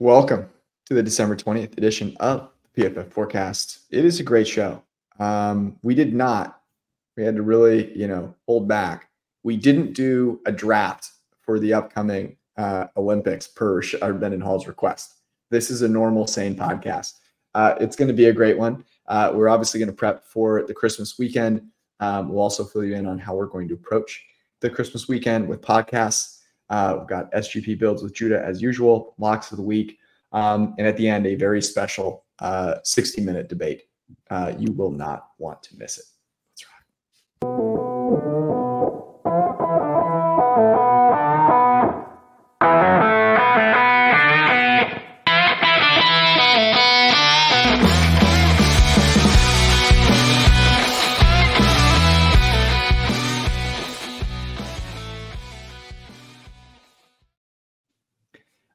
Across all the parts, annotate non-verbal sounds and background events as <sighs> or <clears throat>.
Welcome to the December 20th edition of the PFF Forecast. It is a great show. Um, we did not, we had to really, you know, hold back. We didn't do a draft for the upcoming uh, Olympics per Ben Hall's request. This is a normal, sane podcast. Uh, it's going to be a great one. Uh, we're obviously going to prep for the Christmas weekend. Um, we'll also fill you in on how we're going to approach the Christmas weekend with podcasts. Uh, we've got SGP builds with Judah as usual, locks of the week, um, and at the end, a very special uh, 60 minute debate. Uh, you will not want to miss it. That's right.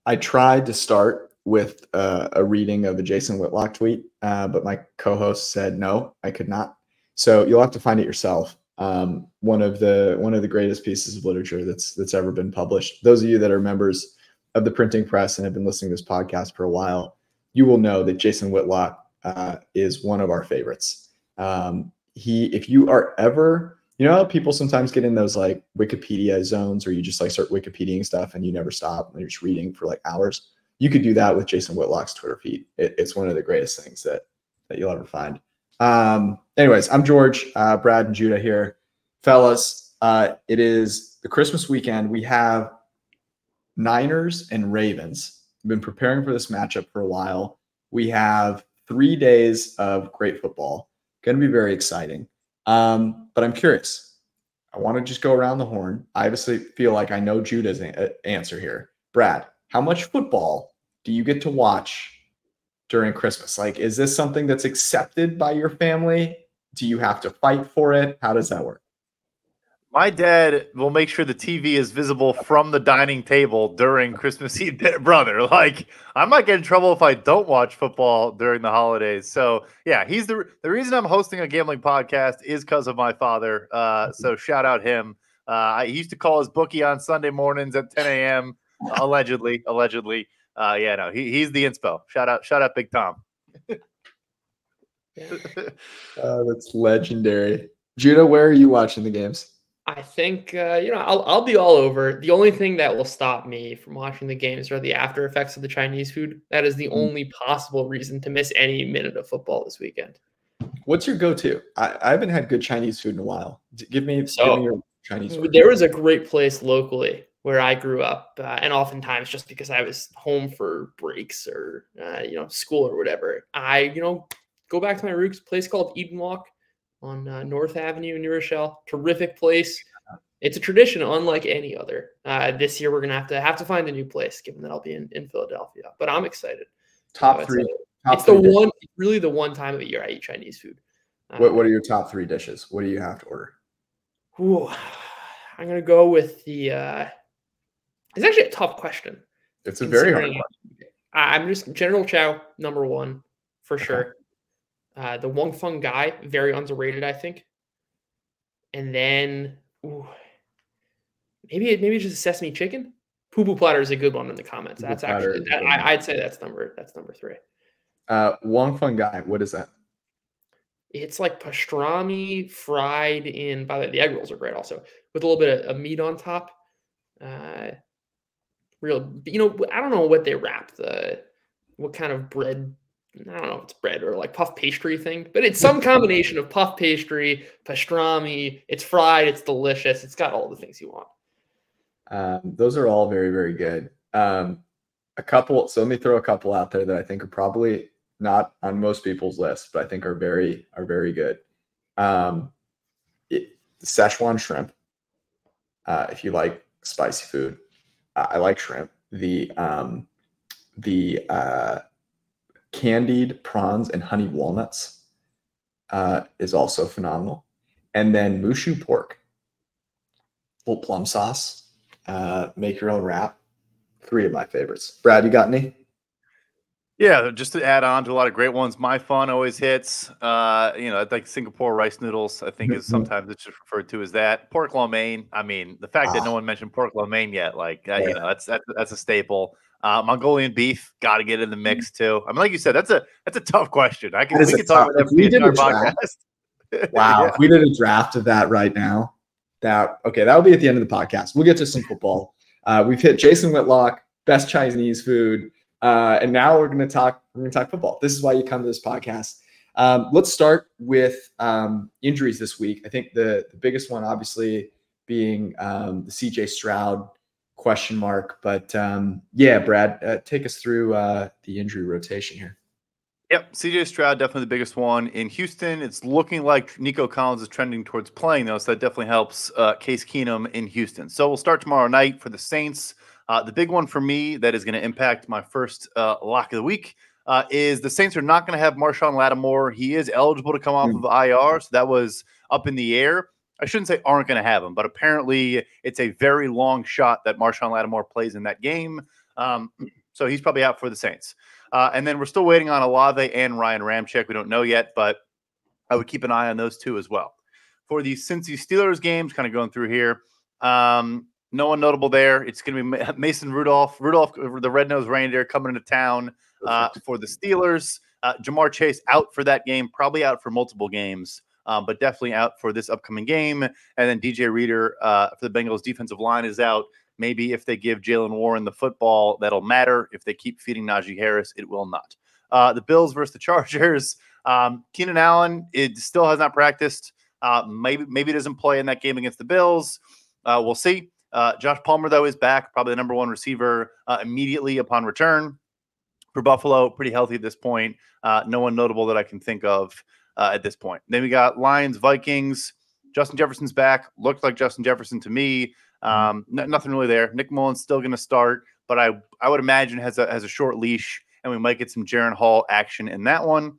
I tried to start with uh, a reading of a Jason Whitlock tweet, uh, but my co-host said no, I could not. So you'll have to find it yourself. Um, one of the one of the greatest pieces of literature that's that's ever been published. Those of you that are members of the printing press and have been listening to this podcast for a while, you will know that Jason Whitlock uh, is one of our favorites. Um, he, if you are ever you know how people sometimes get in those like wikipedia zones where you just like start wikipediaing stuff and you never stop and you're just reading for like hours? You could do that with jason whitlock's twitter feed. It, it's one of the greatest things that that you'll ever find. Um anyways i'm george uh, brad and judah here. Fellas uh it is the christmas weekend. We have niners and ravens. We've been preparing for this matchup for a while. We have three days of great football. Going to be very exciting um, but I'm curious. I want to just go around the horn. I obviously feel like I know Judah's a- answer here. Brad, how much football do you get to watch during Christmas? Like, is this something that's accepted by your family? Do you have to fight for it? How does that work? My dad will make sure the TV is visible from the dining table during Christmas Eve. <laughs> Brother, like I might get in trouble if I don't watch football during the holidays. So yeah, he's the the reason I'm hosting a gambling podcast is because of my father. Uh, so shout out him. Uh, he used to call his bookie on Sunday mornings at 10 a.m. allegedly, allegedly. Uh, yeah, no, he, he's the inspo. Shout out, shout out, Big Tom. <laughs> uh, that's legendary. Judah, where are you watching the games? I think uh, you know I'll I'll be all over. The only thing that will stop me from watching the games are the after effects of the Chinese food. That is the mm. only possible reason to miss any minute of football this weekend. What's your go-to? I, I haven't had good Chinese food in a while. Give me, so, give me your Chinese food. There was a great place locally where I grew up, uh, and oftentimes just because I was home for breaks or uh, you know school or whatever, I you know go back to my roots. Place called Eden Walk on uh, North Avenue in New Rochelle. Terrific place. It's a tradition unlike any other. Uh, this year we're gonna have to have to find a new place, given that I'll be in, in Philadelphia. But I'm excited. Top so three. Top it's three the dishes. one, really the one time of the year I eat Chinese food. Uh, what What are your top three dishes? What do you have to order? Ooh, I'm gonna go with the. uh It's actually a tough question. It's a very hard question. I'm just General Chow number one for okay. sure. Uh, the Wong Feng guy, very underrated, I think. And then ooh, maybe maybe just a sesame chicken. Poo poo platter is a good one in the comments. Poo that's actually that, I, would say that's number that's number three. Uh, Wong Feng guy, what is that? It's like pastrami fried in. By the way, the egg rolls are great also with a little bit of, of meat on top. Uh, real, you know, I don't know what they wrap the what kind of bread I don't know if it's bread or like puff pastry thing, but it's some combination of puff pastry, pastrami. It's fried, it's delicious. It's got all the things you want. Um, those are all very, very good. Um, a couple, so let me throw a couple out there that I think are probably not on most people's list, but I think are very, are very good. Um, it, Szechuan shrimp. Uh, if you like spicy food, I like shrimp. The um, the uh, candied prawns and honey walnuts uh, is also phenomenal. And then moo shu pork, little plum sauce, uh, make your own wrap. Three of my favorites. Brad, you got any? Yeah, just to add on to a lot of great ones. My fun always hits. Uh, you know, like Singapore rice noodles. I think is mm-hmm. sometimes it's just referred to as that. Pork lo mein. I mean, the fact that no ah. one mentioned pork lo mein yet, like uh, yeah. you know, that's that's that's a staple. Uh, Mongolian beef, got to get in the mix too. I mean, like you said, that's a that's a tough question. I can That we can talk about that we did a draft- podcast. <laughs> Wow. Yeah. If we did a draft of that right now, that okay, that'll be at the end of the podcast. We'll get to some football. Uh, we've hit Jason Whitlock, best Chinese food, uh, and now we're gonna talk. We're gonna talk football. This is why you come to this podcast. Um, let's start with um, injuries this week. I think the the biggest one, obviously, being um, the CJ Stroud question mark. But um, yeah, Brad, uh, take us through uh, the injury rotation here. Yep, CJ Stroud definitely the biggest one in Houston. It's looking like Nico Collins is trending towards playing though, so that definitely helps uh, Case Keenum in Houston. So we'll start tomorrow night for the Saints. Uh, the big one for me that is going to impact my first uh, lock of the week uh, is the Saints are not going to have Marshon Lattimore. He is eligible to come off Hmm. of IR, so that was up in the air. I shouldn't say aren't going to have him, but apparently it's a very long shot that Marshon Lattimore plays in that game. Um, <clears throat> so he's probably out for the Saints. Uh, and then we're still waiting on Olave and Ryan Ramczyk. We don't know yet, but I would keep an eye on those two as well. For the Cincy Steelers games, kind of going through here, um, no one notable there. It's going to be Mason Rudolph, Rudolph, the red-nosed reindeer, coming into town uh, for the Steelers. Uh, Ja'Marr Chase out for that game, probably out for multiple games, um, but definitely out for this upcoming game. And then DJ Reader uh, for the Bengals defensive line is out. Maybe if they give Jaylen Warren the football, that'll matter. If they keep feeding Najee Harris, it will not. Uh, the Bills versus the <laughs> Chargers. Um, Keenan Allen it still has not practiced. Uh, maybe maybe doesn't play in that game against the Bills. Uh, we'll see. Uh, Josh Palmer though is back, probably the number one receiver uh, immediately upon return for Buffalo. Pretty healthy at this point. No one notable that I can think of uh, at this point. Then we got Lions, Vikings. Justin Jefferson's back. Looked like Justin Jefferson to me. Um, n- nothing really there. Nick Mullens still going to start, but I I would imagine has a has a short leash, and we might get some Jaren Hall action in that one.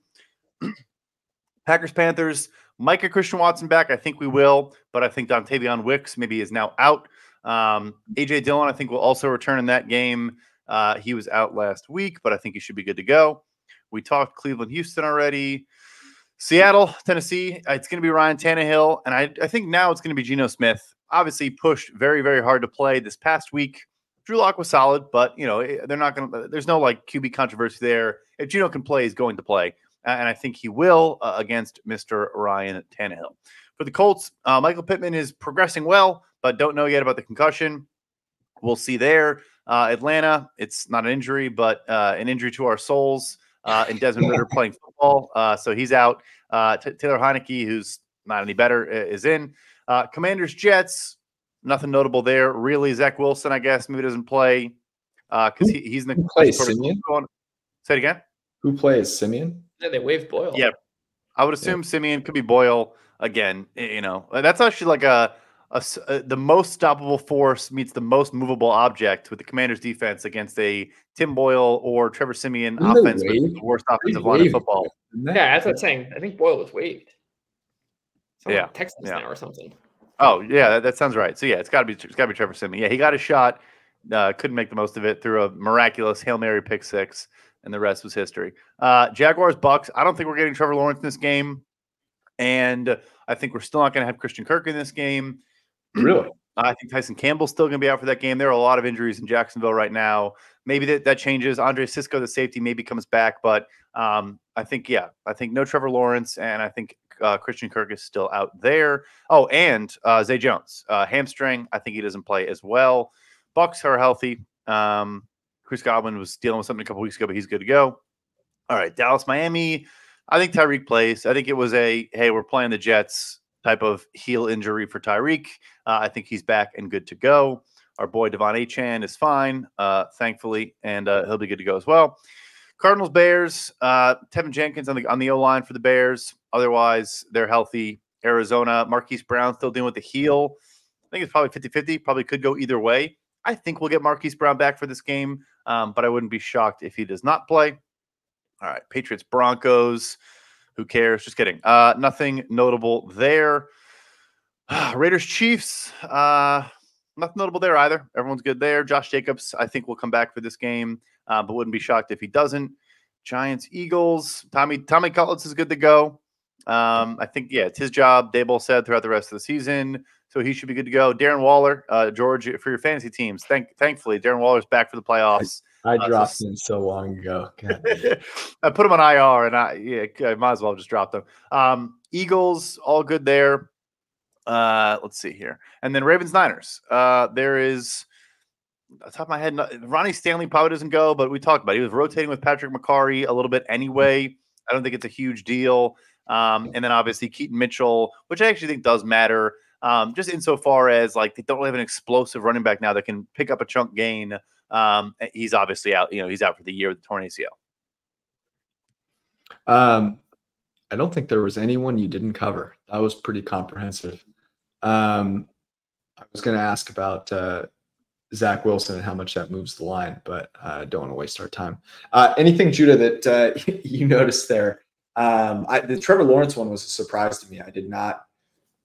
<clears throat> Packers Panthers. Micah Christian Watson back. I think we will, but I think Dontayvion Wicks maybe is now out. Um, AJ Dillon, I think, will also return in that game. Uh, he was out last week, but I think he should be good to go. We talked Cleveland, Houston already. Seattle, Tennessee. uh, It's going to be Ryan Tannehill, and I, I think now it's going to be Geno Smith. Obviously, pushed very, very hard to play this past week. Drew Lock was solid, but you know eh, they're not going to. There's no like QB controversy there. If Geno can play, he's going to play, uh, and I think he will uh, against Mr. Ryan Tannehill. For the Colts, uh, Michael Pittman is progressing well, but don't know yet about the concussion. We'll see there. Uh, Atlanta, it's not an injury, but uh, an injury to our souls. Uh, and Desmond Ridder playing football, uh, so he's out. Uh, T- Taylor Heinicke, who's not any better, is in. Uh, Commanders, Jets, nothing notable there. Really, Zach Wilson, I guess, maybe doesn't play because he, he's in the Who plays quarterback- Siemian? Say it again. Who plays Siemian? Yeah, they waived Boyle. Yeah. I would assume Siemian could be Boyle again. You know, Uh, that's actually like a, a s- uh, the most stoppable force meets the most movable object with the Commanders' defense against a Tim Boyle or Trevor Siemian Didn't offense with waive- the worst They offensive line in football. didn't? Yeah, that's what I'm saying. I think Boyle was waived. Someone Yeah, Texas yeah. now or something. Oh yeah, that, that sounds right. So yeah, it's got to be it's got to be Trevor Siemian. Yeah, he got a shot, uh, couldn't make the most of it through a miraculous hail mary pick six, and the rest was history. Uh, Jaguars Bucks. I don't think we're getting Trevor Lawrence in this game, and I think we're still not going to have Christian Kirk in this game. Really? <clears throat> I think Tyson Campbell's still going to be out for that game. There are a lot of injuries in Jacksonville right now. Maybe that, that changes. Andre Cisco, the safety, maybe comes back, but um, I think yeah, I think no Trevor Lawrence, and I think uh, Christian Kirk is still out there. Oh, and uh, Zay Jones, uh, hamstring. I think he doesn't play as well. Bucks are healthy. Um, Chris Godwin was dealing with something a couple weeks ago, but he's good to go. All right, Dallas, Miami. I think Tyreek plays. I think it was a hey, we're playing the Jets type of heel injury for Tyreek. Uh, I think he's back and good to go. Our boy De'Von Achane is fine, uh, thankfully, and uh, he'll be good to go as well. Cardinals, Bears, uh, Teven Jenkins on the on the O line for the Bears. Otherwise, they're healthy. Arizona, Marquise Brown still dealing with the heel. I think it's probably 50 50, probably could go either way. I think we'll get Marquise Brown back for this game, um, but I wouldn't be shocked if he does not play. All right, Patriots, Broncos. Who cares? Just kidding. Uh, nothing notable there. <sighs> Raiders, Chiefs. Uh, nothing notable there either. Everyone's good there. Josh Jacobs, I think, will come back for this game, uh, but wouldn't be shocked if he doesn't. Giants, Eagles. Tommy Tommy Cutlets is good to go. Um, I think yeah, it's his job. Daboll said throughout the rest of the season, so he should be good to go. Darren Waller, uh, George, for your fantasy teams. Thank thankfully, Darren Waller's back for the playoffs. I dropped him so long ago. <laughs> I put him on IR, and I yeah, I might as well just drop them. Um, Eagles, all good there. Uh, let's see here, and then Ravens Niners. Uh, there is the top of my head, Ronnie Stanley probably doesn't go, but we talked about it. he was rotating with Patrick Mekari a little bit anyway. I don't think it's a huge deal. Um, and then obviously Keaton Mitchell, which I actually think does matter. Um, just insofar as like they don't really have an explosive running back now that can pick up a chunk gain. Um, he's obviously out. You know, he's out for the year with the torn ACL. Um, I don't think there was anyone you didn't cover. That was pretty comprehensive. Um, I was going to ask about uh, Zach Wilson and how much that moves the line, but I uh, don't want to waste our time. Uh, anything, Judah, that uh, <laughs> you noticed there? Um, I, the Trevor Lawrence one was a surprise to me. I did not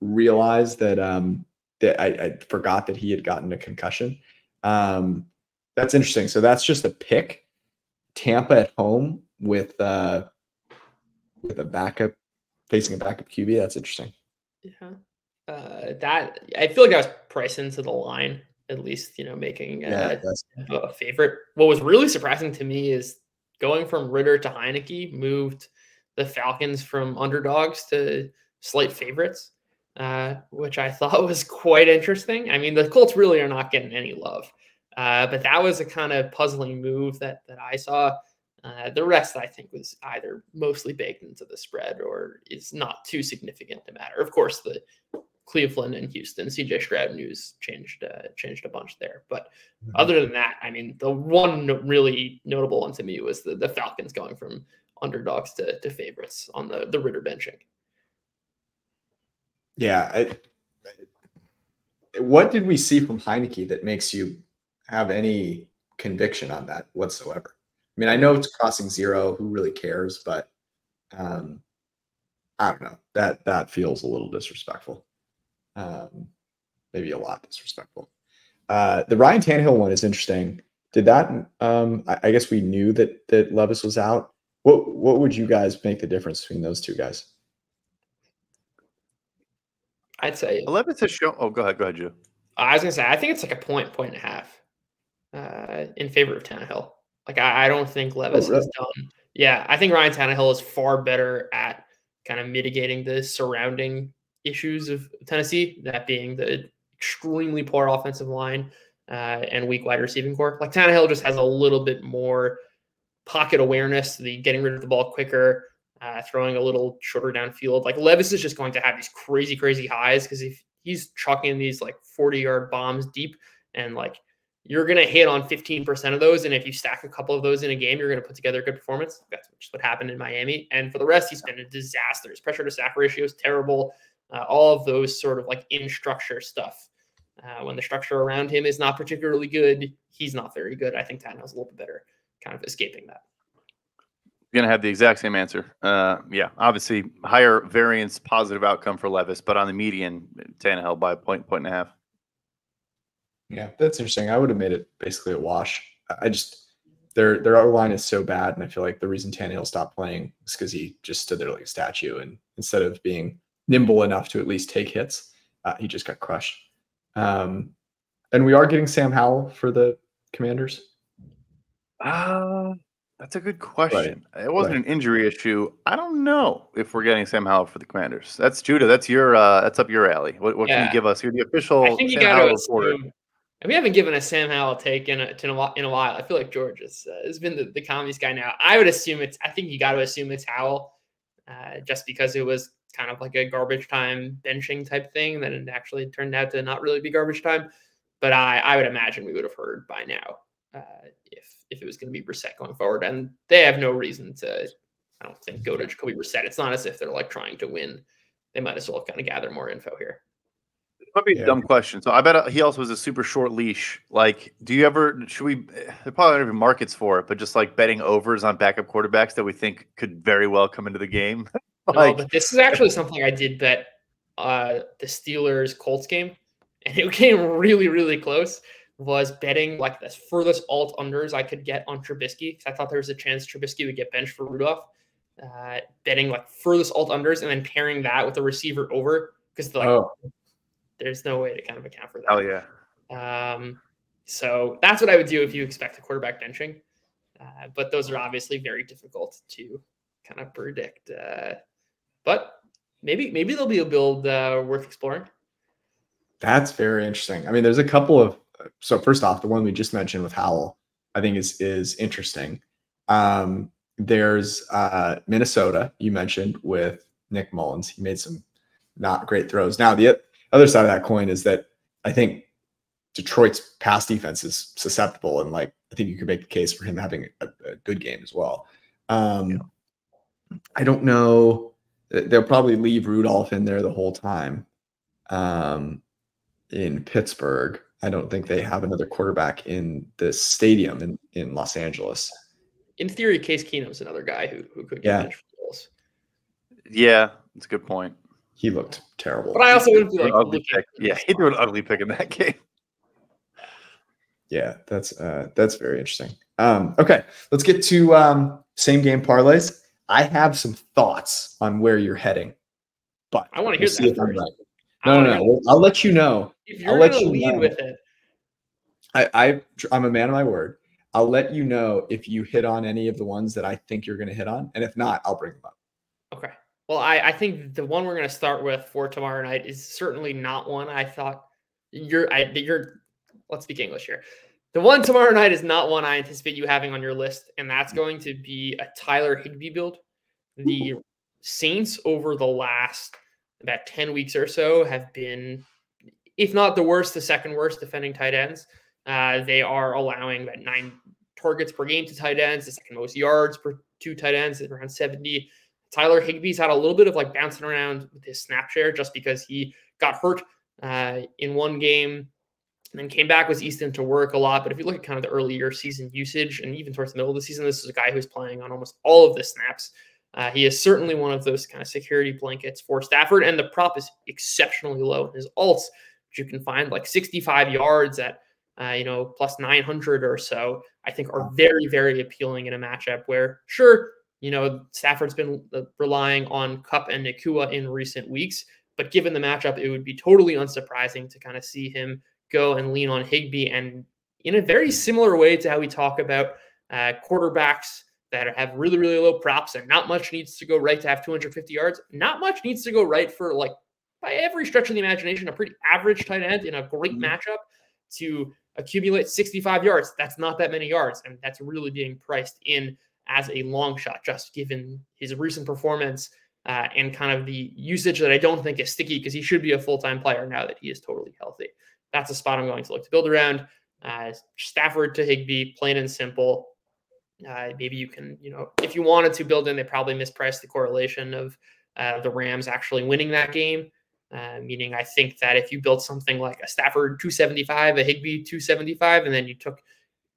realize that. Um, that I, I forgot that he had gotten a concussion. Um, that's interesting. So that's just a pick. Tampa at home with uh, with a backup facing a backup QB. That's interesting. Yeah. Uh, that I feel like I was priced into the line, at least, you know, making uh, Yeah, a favorite. What was really surprising to me is going from Ridder to Heinicke moved the Falcons from underdogs to slight favorites, uh, which I <laughs> thought was quite interesting. I mean, the Colts really are not getting any love, uh, but that was a kind of puzzling move that that I saw. Uh, the rest, I think, was either mostly baked into the spread or is not too significant to matter. Of course, the Cleveland and Houston, CJ Stroud news changed uh, changed a bunch there, but Mhm. other than that, I mean, the one really notable one to me was the, the Falcons going from underdogs to, to favorites on the the Ridder benching. Yeah. What did we see from Heinicke that makes you have any conviction on that whatsoever? I mean, I know it's crossing zero. Who really cares? But um, I don't know. That that feels a little disrespectful. Um, maybe a lot disrespectful. Uh, the Ryan Tannehill one is interesting. Did that? Um, I, I guess we knew that that Levis was out. What what would you guys make the difference between those two guys? I'd say Levis has shown. Oh, go ahead, go ahead, Joe. I was gonna say I think it's like a point, point and a half uh, in favor of Tannehill. Like I, I don't think Levis really? has done. Yeah, I think Ryan Tannehill is far better at kind of mitigating the surrounding issues of Tennessee. That being the extremely poor offensive line uh, and weak wide receiving core. Like Tannehill just has a little bit more pocket awareness, the getting rid of the ball quicker, uh, throwing a little shorter downfield. Like Levis is just going to have these crazy, crazy highs because if he's chucking these like 40 yard bombs deep and like you're going to hit on 15% of those. And if you stack a couple of those in a game, you're going to put together a good performance. That's just what happened in Miami. And for the rest, he's been a disaster. His pressure to sack ratio is terrible. Uh, all of those sort of like in structure stuff. Uh, when the structure around him is not particularly good, he's not very good. I think Tannehill's a little bit better, kind of escaping that. You're gonna have the exact same answer. Uh, yeah, obviously higher variance, positive outcome for Levis, but on the median, Tannehill by a point, point and a half. Yeah, that's interesting. I would have made it basically a wash. I- I just their their O line is so bad, and I feel like the reason Tannehill stopped playing is because he just stood there like a statue, and instead of being nimble enough to at least take hits, uh, he just got crushed. Um, and we are getting Sam Howell for the Commanders. Uh, that's a good question. It wasn't an injury issue. I don't know if we're getting Sam Howell for the Commanders. That's Judah. That's your uh, that's up your alley. What, what can you give us? You're the official I think you Sam got Howell to reporter. assume. We haven't given a Sam Howell take in a, in a, whi- in a while. I feel like George has, uh, has been the, the commies guy now. I would assume it's, I think you got to assume it's Howell uh, just because it was kind of like a garbage time benching type thing. that it actually turned out to not really be garbage time. But I, I would imagine we would have heard by now uh, if if it was going to be Brissett going forward. And they have no reason to, I don't think, go to Jacoby Brissett. It's not as if they're like trying to win. They might as well kind of gather more info here. It might be a Yeah. dumb question. So I bet uh, he also has a super short leash. Like, do you ever? Should we? <sighs> There probably aren't even markets for it, but just like betting overs on backup quarterbacks that we think could very well come into the game. <laughs> No, but this is actually something I did bet uh, the Steelers Colts game, and it <laughs> came really, really close. Was betting like the furthest alt unders I could get on Trubisky because I thought there was a chance Trubisky would get benched for Rudolph. Uh, betting like furthest alt unders and then pairing that with a receiver over because like oh, there's no way to kind of account for that. hell yeah. Um, so that's what I would do if you expect a quarterback benching. Uh, but those are obviously very difficult to kind of predict. Uh, but maybe maybe there'll be a build uh, worth exploring. That's very interesting. I mean, there's a couple of so first off, the one we just mentioned with Howell, I think is is interesting. Um, there's uh, Minnesota you mentioned with Nick Mullens. He made some not great throws. Now the other side of that coin is that I think Detroit's pass defense is susceptible, and like I think you could make the case for him having a, a good game as well. Um, yeah. I don't know. They'll probably leave Rudolph in there the whole time. Um, in Pittsburgh, I don't think they have another quarterback in the stadium in, in Los Angeles. In theory, Case Keenum's another guy who, who could get yeah. goals. Yeah, that's a good point. He looked terrible. But I also wouldn't be like ugly pick. Yeah, he threw an ugly pick in that <laughs> game. Yeah, that's uh that's very interesting. Um, okay, let's get to um same game parlays. I have some thoughts on where you're heading, but I want to hear that. First. Right. No, no, no. I'll let you know. If you're I'll let you lead know. with it, I, I I'm a man of my word. I'll let you know if you hit on any of the ones that I think you're going to hit on, and if not, I'll bring them up. Okay. Well, I, I think the one we're going to start with for tomorrow night is certainly not one I thought you're. I, you're. Let's speak English here. The one tomorrow night is not one I anticipate you having on your list, and that's going to be a Tyler Higbee build. The Saints over the last about 10 weeks or so have been, if not the worst, the second worst defending tight ends. Uh, they are allowing about nine targets per game to tight ends, the second most yards per two tight ends around 70. Tyler Higbee's had a little bit of like bouncing around with his snap share just because he got hurt uh, in one game and then came back with Easton to work a lot. But if you look at kind of the earlier season usage and even towards the middle of the season, this is a guy who's playing on almost all of the snaps. Uh, he is certainly one of those kind of security blankets for Stafford, and the prop is exceptionally low in his alts, which you can find like 65 yards at uh, you know plus 900 or so. I think are very very appealing in a matchup where sure you know, Stafford's been uh, relying on Kupp and Nacua in recent weeks, but given the matchup, it would be totally unsurprising to kind of see him go and lean on Higbee. And in a very similar way to how we talk about uh, quarterbacks that have really, really low props and not much needs to go right to have 250 yards, not much needs to go right for like by every stretch of the imagination, a pretty average tight end in a great mm-hmm. matchup to accumulate 65 yards. That's not that many yards. And that's really being priced in as a long shot, just given his recent performance uh, and kind of the usage that I don't think is sticky because he should be a full time player now that he is totally healthy. That's a spot I'm going to look to build around. Uh, Stafford to Higbee, plain and simple. Uh, maybe you can, you know, if you wanted to build in, they probably mispriced the correlation of uh, the Rams actually winning that game. Uh, meaning, I think that if you built something like a Stafford 275, a Higbee 275, and then you took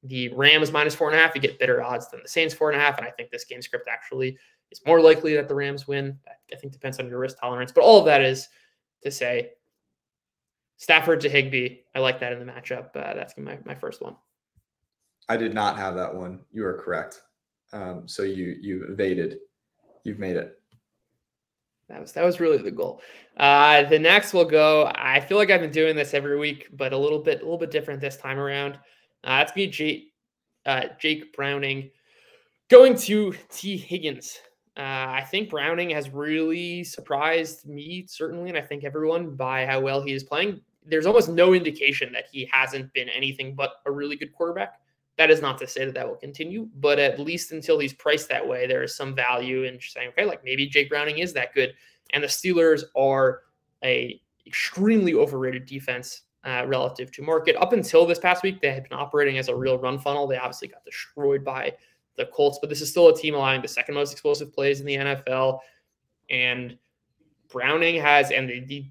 the Rams minus four and a half, you get better odds than the Saints four and a half. And I think this game script actually is more likely that the Rams win. I think depends on your risk tolerance. But all of that is to say Stafford to Higbee. I like that in the matchup. Uh, that's my, my first one. I did not have that one. You are correct. Um, so you you evaded. You've made it. That was that was really the goal. Uh, the next will go. I feel like I've been doing this every week, but a little bit a little bit different this time around. Uh, that's me, Jake, uh, Jake Browning. Going to Tee Higgins. Uh, I think Browning has really surprised me, certainly, and I think everyone by how well he is playing. There's almost no indication that he hasn't been anything but a really good quarterback. That is not to say that that will continue, but at least until he's priced that way, there is some value in saying, okay, like maybe Jake Browning is that good. And the Steelers are a extremely overrated defense uh, relative to market. Up until this past week, they had been operating as a real run funnel. They obviously got destroyed by the Colts, but this is still a team allowing the second most explosive plays in the NFL. And Browning has, and the, the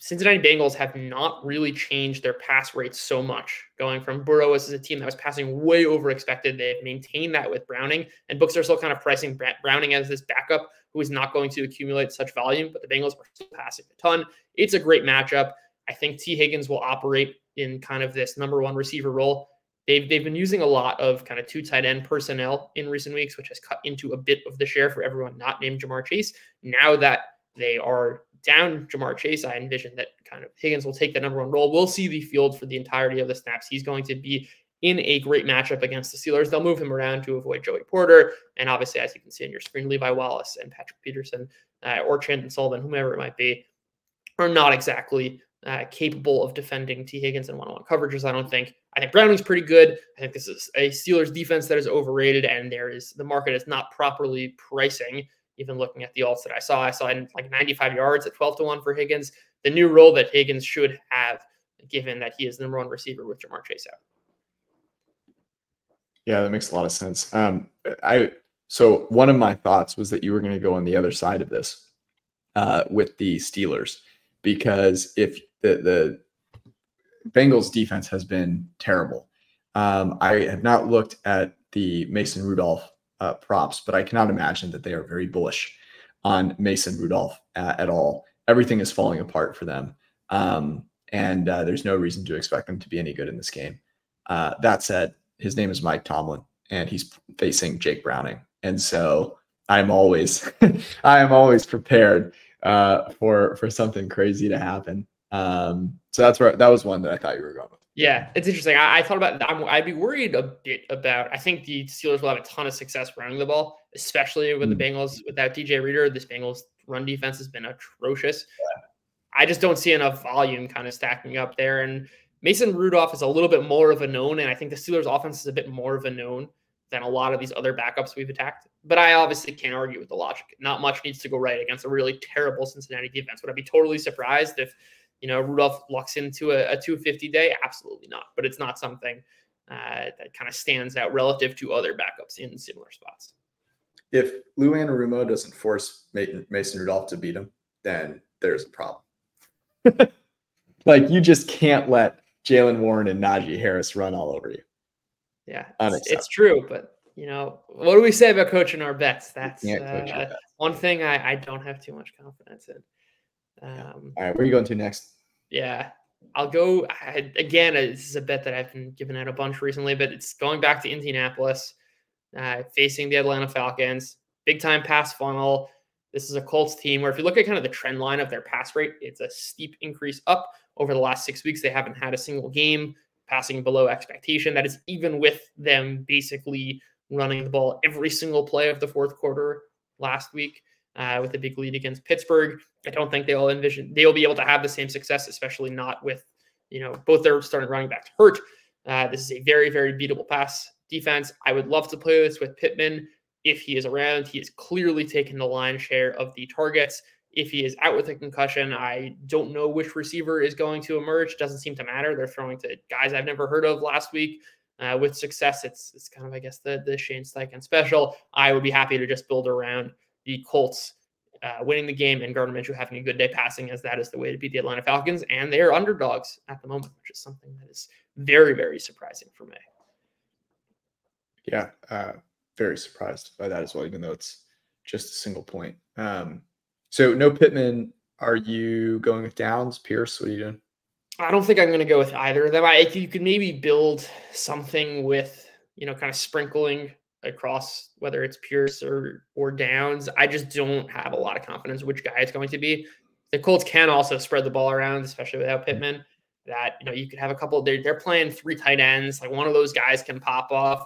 Cincinnati Bengals have not really changed their pass rates so much. Going from Burrow as a team that was passing way over expected, they've maintained that with Browning, and books are still kind of pricing Browning as this backup who is not going to accumulate such volume, but the Bengals are still passing a ton. It's a great matchup. I think Tee Higgins will operate in kind of this number one receiver role. They've, they've been using a lot of kind of two tight end personnel in recent weeks, which has cut into a bit of the share for everyone not named Ja'Marr Chase. Now that they are down Ja'Marr Chase, I envision that kind of Higgins will take the number one role. We'll see the field for the entirety of the snaps. He's going to be in a great matchup against the Steelers. They'll move him around to avoid Joey Porter. And obviously, as you can see on your screen, Levi Wallace and Patrick Peterson uh, or Chandon Sullivan, whomever it might be, are not exactly uh, capable of defending Tee Higgins in one-on-one coverages. I don't think. I think Browning's pretty good. I think this is a Steelers defense that is overrated, and there is the market is not properly pricing. Even looking at the alts that I saw, I saw like 95 yards at 12 to one for Higgins. The new role that Higgins should have, given that he is the number one receiver with Ja'Marr Chase out. Yeah, that makes a lot of sense. Um, I so one of my thoughts was that you were going to go on the other side of this uh, with the Steelers because if the the Bengals defense has been terrible, um, I have not looked at the Mason Rudolph uh, props, but I cannot imagine that they are very bullish on Mason Rudolph uh, at all. Everything is falling apart for them, um, and uh, there's no reason to expect them to be any good in this game. Uh, that said, his name is Mike Tomlin, and he's facing Jake Browning, and so I'm always <laughs> I am always prepared uh, for for something crazy to happen. Um, so that's where that was one that I thought you were going with. Yeah, it's interesting. I, I thought about i would be worried a bit about. I think the Steelers will have a ton of success running the ball, especially with mm. the Bengals without DJ Reader. This Bengals run defense has been atrocious. Yeah. I just don't see enough volume kind of stacking up there. And Mason Rudolph is a little bit more of a known, and I think the Steelers' offense is a bit more of a known than a lot of these other backups we've attacked. But I obviously can't argue with the logic. Not much needs to go right against a really terrible Cincinnati defense. Would I be totally surprised if you know Rudolph locks into a, a 250 day? Absolutely not. But it's not something uh, that kind of stands out relative to other backups in similar spots. If Lou Anarumo doesn't force Mason Rudolph to beat him, then there's a problem. <laughs> like you just can't let Jaylen Warren and Najee Harris run all over you. Yeah, it's, it's, true, but you know, what do we say about coaching our bets? That's uh, one thing I, I don't have too much confidence in. Um, All right, where are you going to next? Yeah, I'll go I, again. Uh, this is a bet that I've been giving out a bunch recently, but it's going back to Indianapolis, uh, facing the Atlanta Falcons. Big time pass funnel. This is a Colts team where, if you look at kind of the trend line of their pass rate, it's a steep increase up over the last six weeks. They haven't had a single game passing below expectation. That is even with them basically running the ball every single play of the fourth quarter last week uh, with a big lead against Pittsburgh. I don't think they'll envision they'll be able to have the same success, especially not with you know both their starting running backs hurt. Uh, this is a very very beatable pass defense. I would love to play this with Pittman if he is around. He is clearly taking the lion's share of the targets. If he is out with a concussion, I don't know which receiver is going to emerge. Doesn't seem to matter. They're throwing to guys I've never heard of last week. Uh, with success, it's it's kind of I guess the the Shane Steichen special. I would be happy to just build around the Colts uh, winning the game and Gardner Minshew having a good day passing, as that is the way to beat the Atlanta Falcons, and they are underdogs at the moment, which is something that is very very surprising for me. Yeah, uh, very surprised by that as well, even though it's just a single point. Um, so no Pittman. Are you going with Downs, Pierce? What are you doing? I don't think I'm going to go with either of them. I you could maybe build something with you know kind of sprinkling across whether it's Pierce or or Downs. I just don't have a lot of confidence which guy it's going to be. The Colts can also spread the ball around, especially without Pittman. That you know you could have a couple. They're they're playing three tight ends. Like one of those guys can pop off.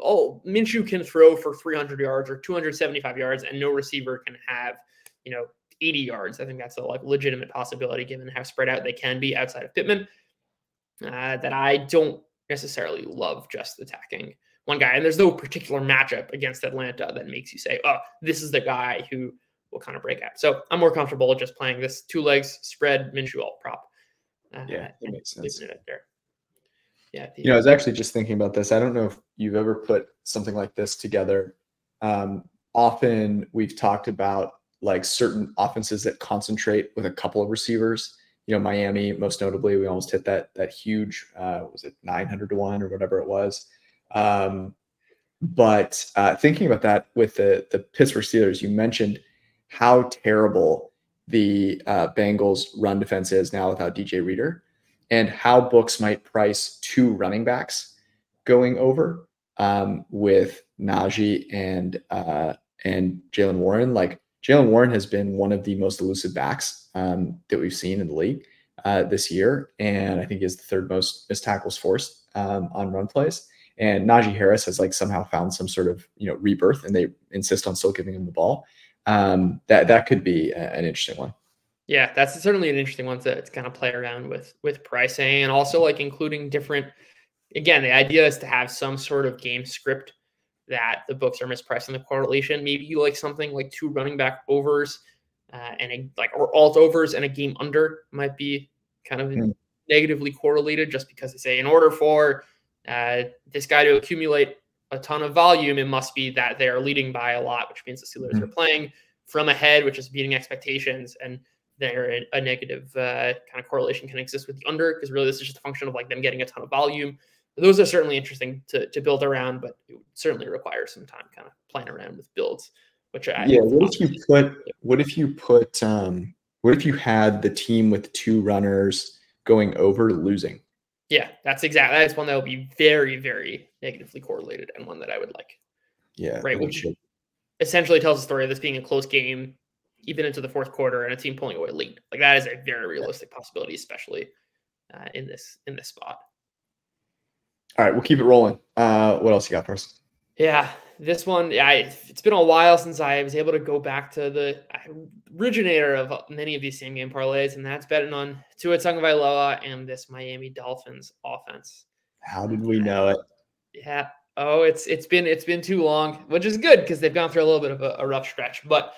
Oh, Minshew can throw for 300 yards or 275 yards, and no receiver can have you know 80 yards. I think that's a like legitimate possibility given how spread out they can be outside of Pittman. Uh, that I don't necessarily love just attacking one guy. And there's no particular matchup against Atlanta that makes you say, oh, this is the guy who will kind of break out. So I'm more comfortable just playing this two legs spread Minshew alt prop. Uh, yeah, that makes sense. there. Yeah. The, you know, I was actually just thinking about this. I don't know if you've ever put something like this together. Um, often we've talked about like certain offenses that concentrate with a couple of receivers. You know, Miami, most notably, we almost hit that that huge uh, was it 900 to one or whatever it was. Um, but uh, thinking about that with the the Pittsburgh Steelers, you mentioned how terrible the uh, Bengals run defense is now without DJ Reader, and how books might price two running backs going over um, with Najee and uh, and Jaylen Warren. Like Jaylen Warren has been one of the most elusive backs um, that we've seen in the league. uh, this year, and I think has the third most missed tackles forced um, on run plays. And Najee Harris has like somehow found some sort of you know rebirth, and they insist on still giving him the ball. Um, that that could be a, an interesting one. Yeah, that's certainly an interesting one to, to kind of play around with with pricing, and also like including different. Again, the idea is to have some sort of game script that the books are mispricing the correlation. Maybe you like something like two running back overs uh, and a, like or alt overs and a game under might be kind of mm. negatively correlated just because they say in order for uh, this guy to accumulate a ton of volume, it must be that they are leading by a lot, which means the Steelers mm. are playing from ahead, which is beating expectations, and there a, a negative uh, kind of correlation can exist with the under because really this is just a function of like them getting a ton of volume. Those are certainly interesting to, to build around, but it would certainly require some time kind of playing around with builds. Which I yeah, what if you put what if you put um what if you had the team with two runners going over losing? Yeah, that's exactly that's one that will be very, very negatively correlated and one that I would like. Yeah. Right. Which essentially tells the story of this being a close game, even into the fourth quarter, and a team pulling away lead. Like that is a very realistic possibility, especially uh, in this in this spot. All right, we'll keep it rolling. Uh, what else you got for us? Yeah, this one, I it's been a while since I was able to go back to the originator of many of these same game parlays, and that's betting on Tua Tagovailoa and this Miami Dolphins offense. How did we know it? Yeah. Oh, it's it's been it's been too long, which is good because they've gone through a little bit of a, a rough stretch. But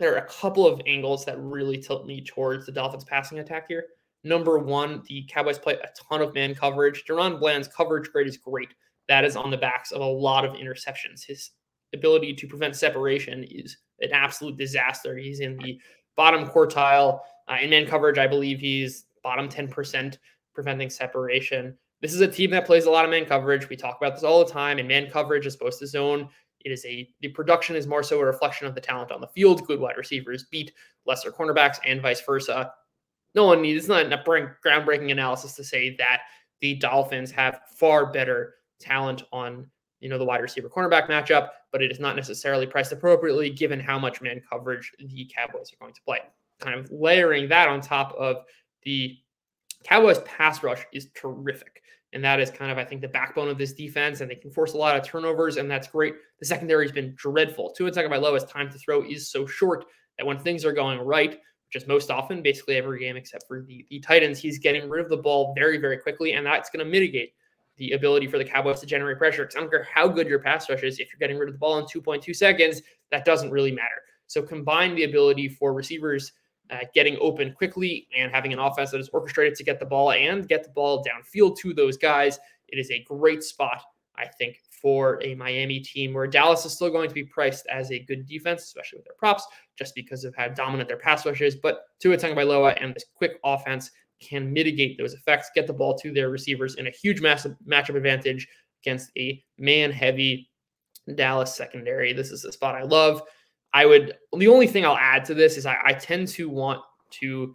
there are a couple of angles that really tilt me towards the Dolphins passing attack here. Number one, the Cowboys play a ton of man coverage. DaRon Bland's coverage grade is great that is on the backs of a lot of interceptions. His ability to prevent separation is an absolute disaster. He's in the bottom quartile uh, in man coverage. I believe he's bottom 10% preventing separation. This is a team that plays a lot of man coverage. We talk about this all the time. And man coverage is supposed to zone. It is a the production is more so a reflection of the talent on the field. Good wide receivers beat lesser cornerbacks and vice versa. No one needs it's not a groundbreaking analysis to say that the Dolphins have far better talent on you know the wide receiver cornerback matchup, but it is not necessarily priced appropriately given how much man coverage the Cowboys are going to play. Kind of layering that on top of the Cowboys pass rush is terrific. And that is kind of, I think, the backbone of this defense. And they can force a lot of turnovers, and that's great. The secondary has been dreadful. Tua Tagovailoa's time to throw is so short that when things are going right, which is most often, basically every game except for the, the Titans, he's getting rid of the ball very, very quickly. And that's going to mitigate the ability for the Cowboys to generate pressure. Because I don't care how good your pass rush is, if you're getting rid of the ball in 2.2 seconds, that doesn't really matter. So combine the ability for receivers uh, getting open quickly and having an offense that is orchestrated to get the ball and get the ball downfield to those guys. It is a great spot, I think, for a Miami team where Dallas is still going to be priced as a good defense, especially with their props, just because of how dominant their pass rush is. But Tua Tagovailoa and this quick offense can mitigate those effects, get the ball to their receivers in a huge massive matchup advantage against a man heavy Dallas secondary. This is a spot I love. I would, the only thing I'll add to this is I, I tend to want to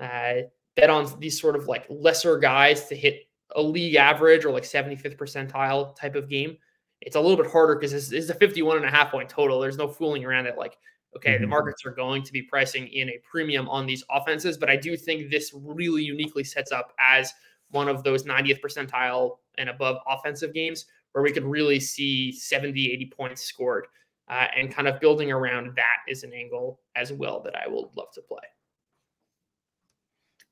uh, bet on these sort of like lesser guys to hit a league average or like 75th percentile type of game. It's a little bit harder because this, is a 51 and a half point total. There's no fooling around it. Like Okay, mm-hmm. the markets are going to be pricing in a premium on these offenses, but I do think this really uniquely sets up as one of those 90th percentile and above offensive games where we could really see 70, 80 points scored. Uh, and kind of building around that is an angle as well that I will love to play.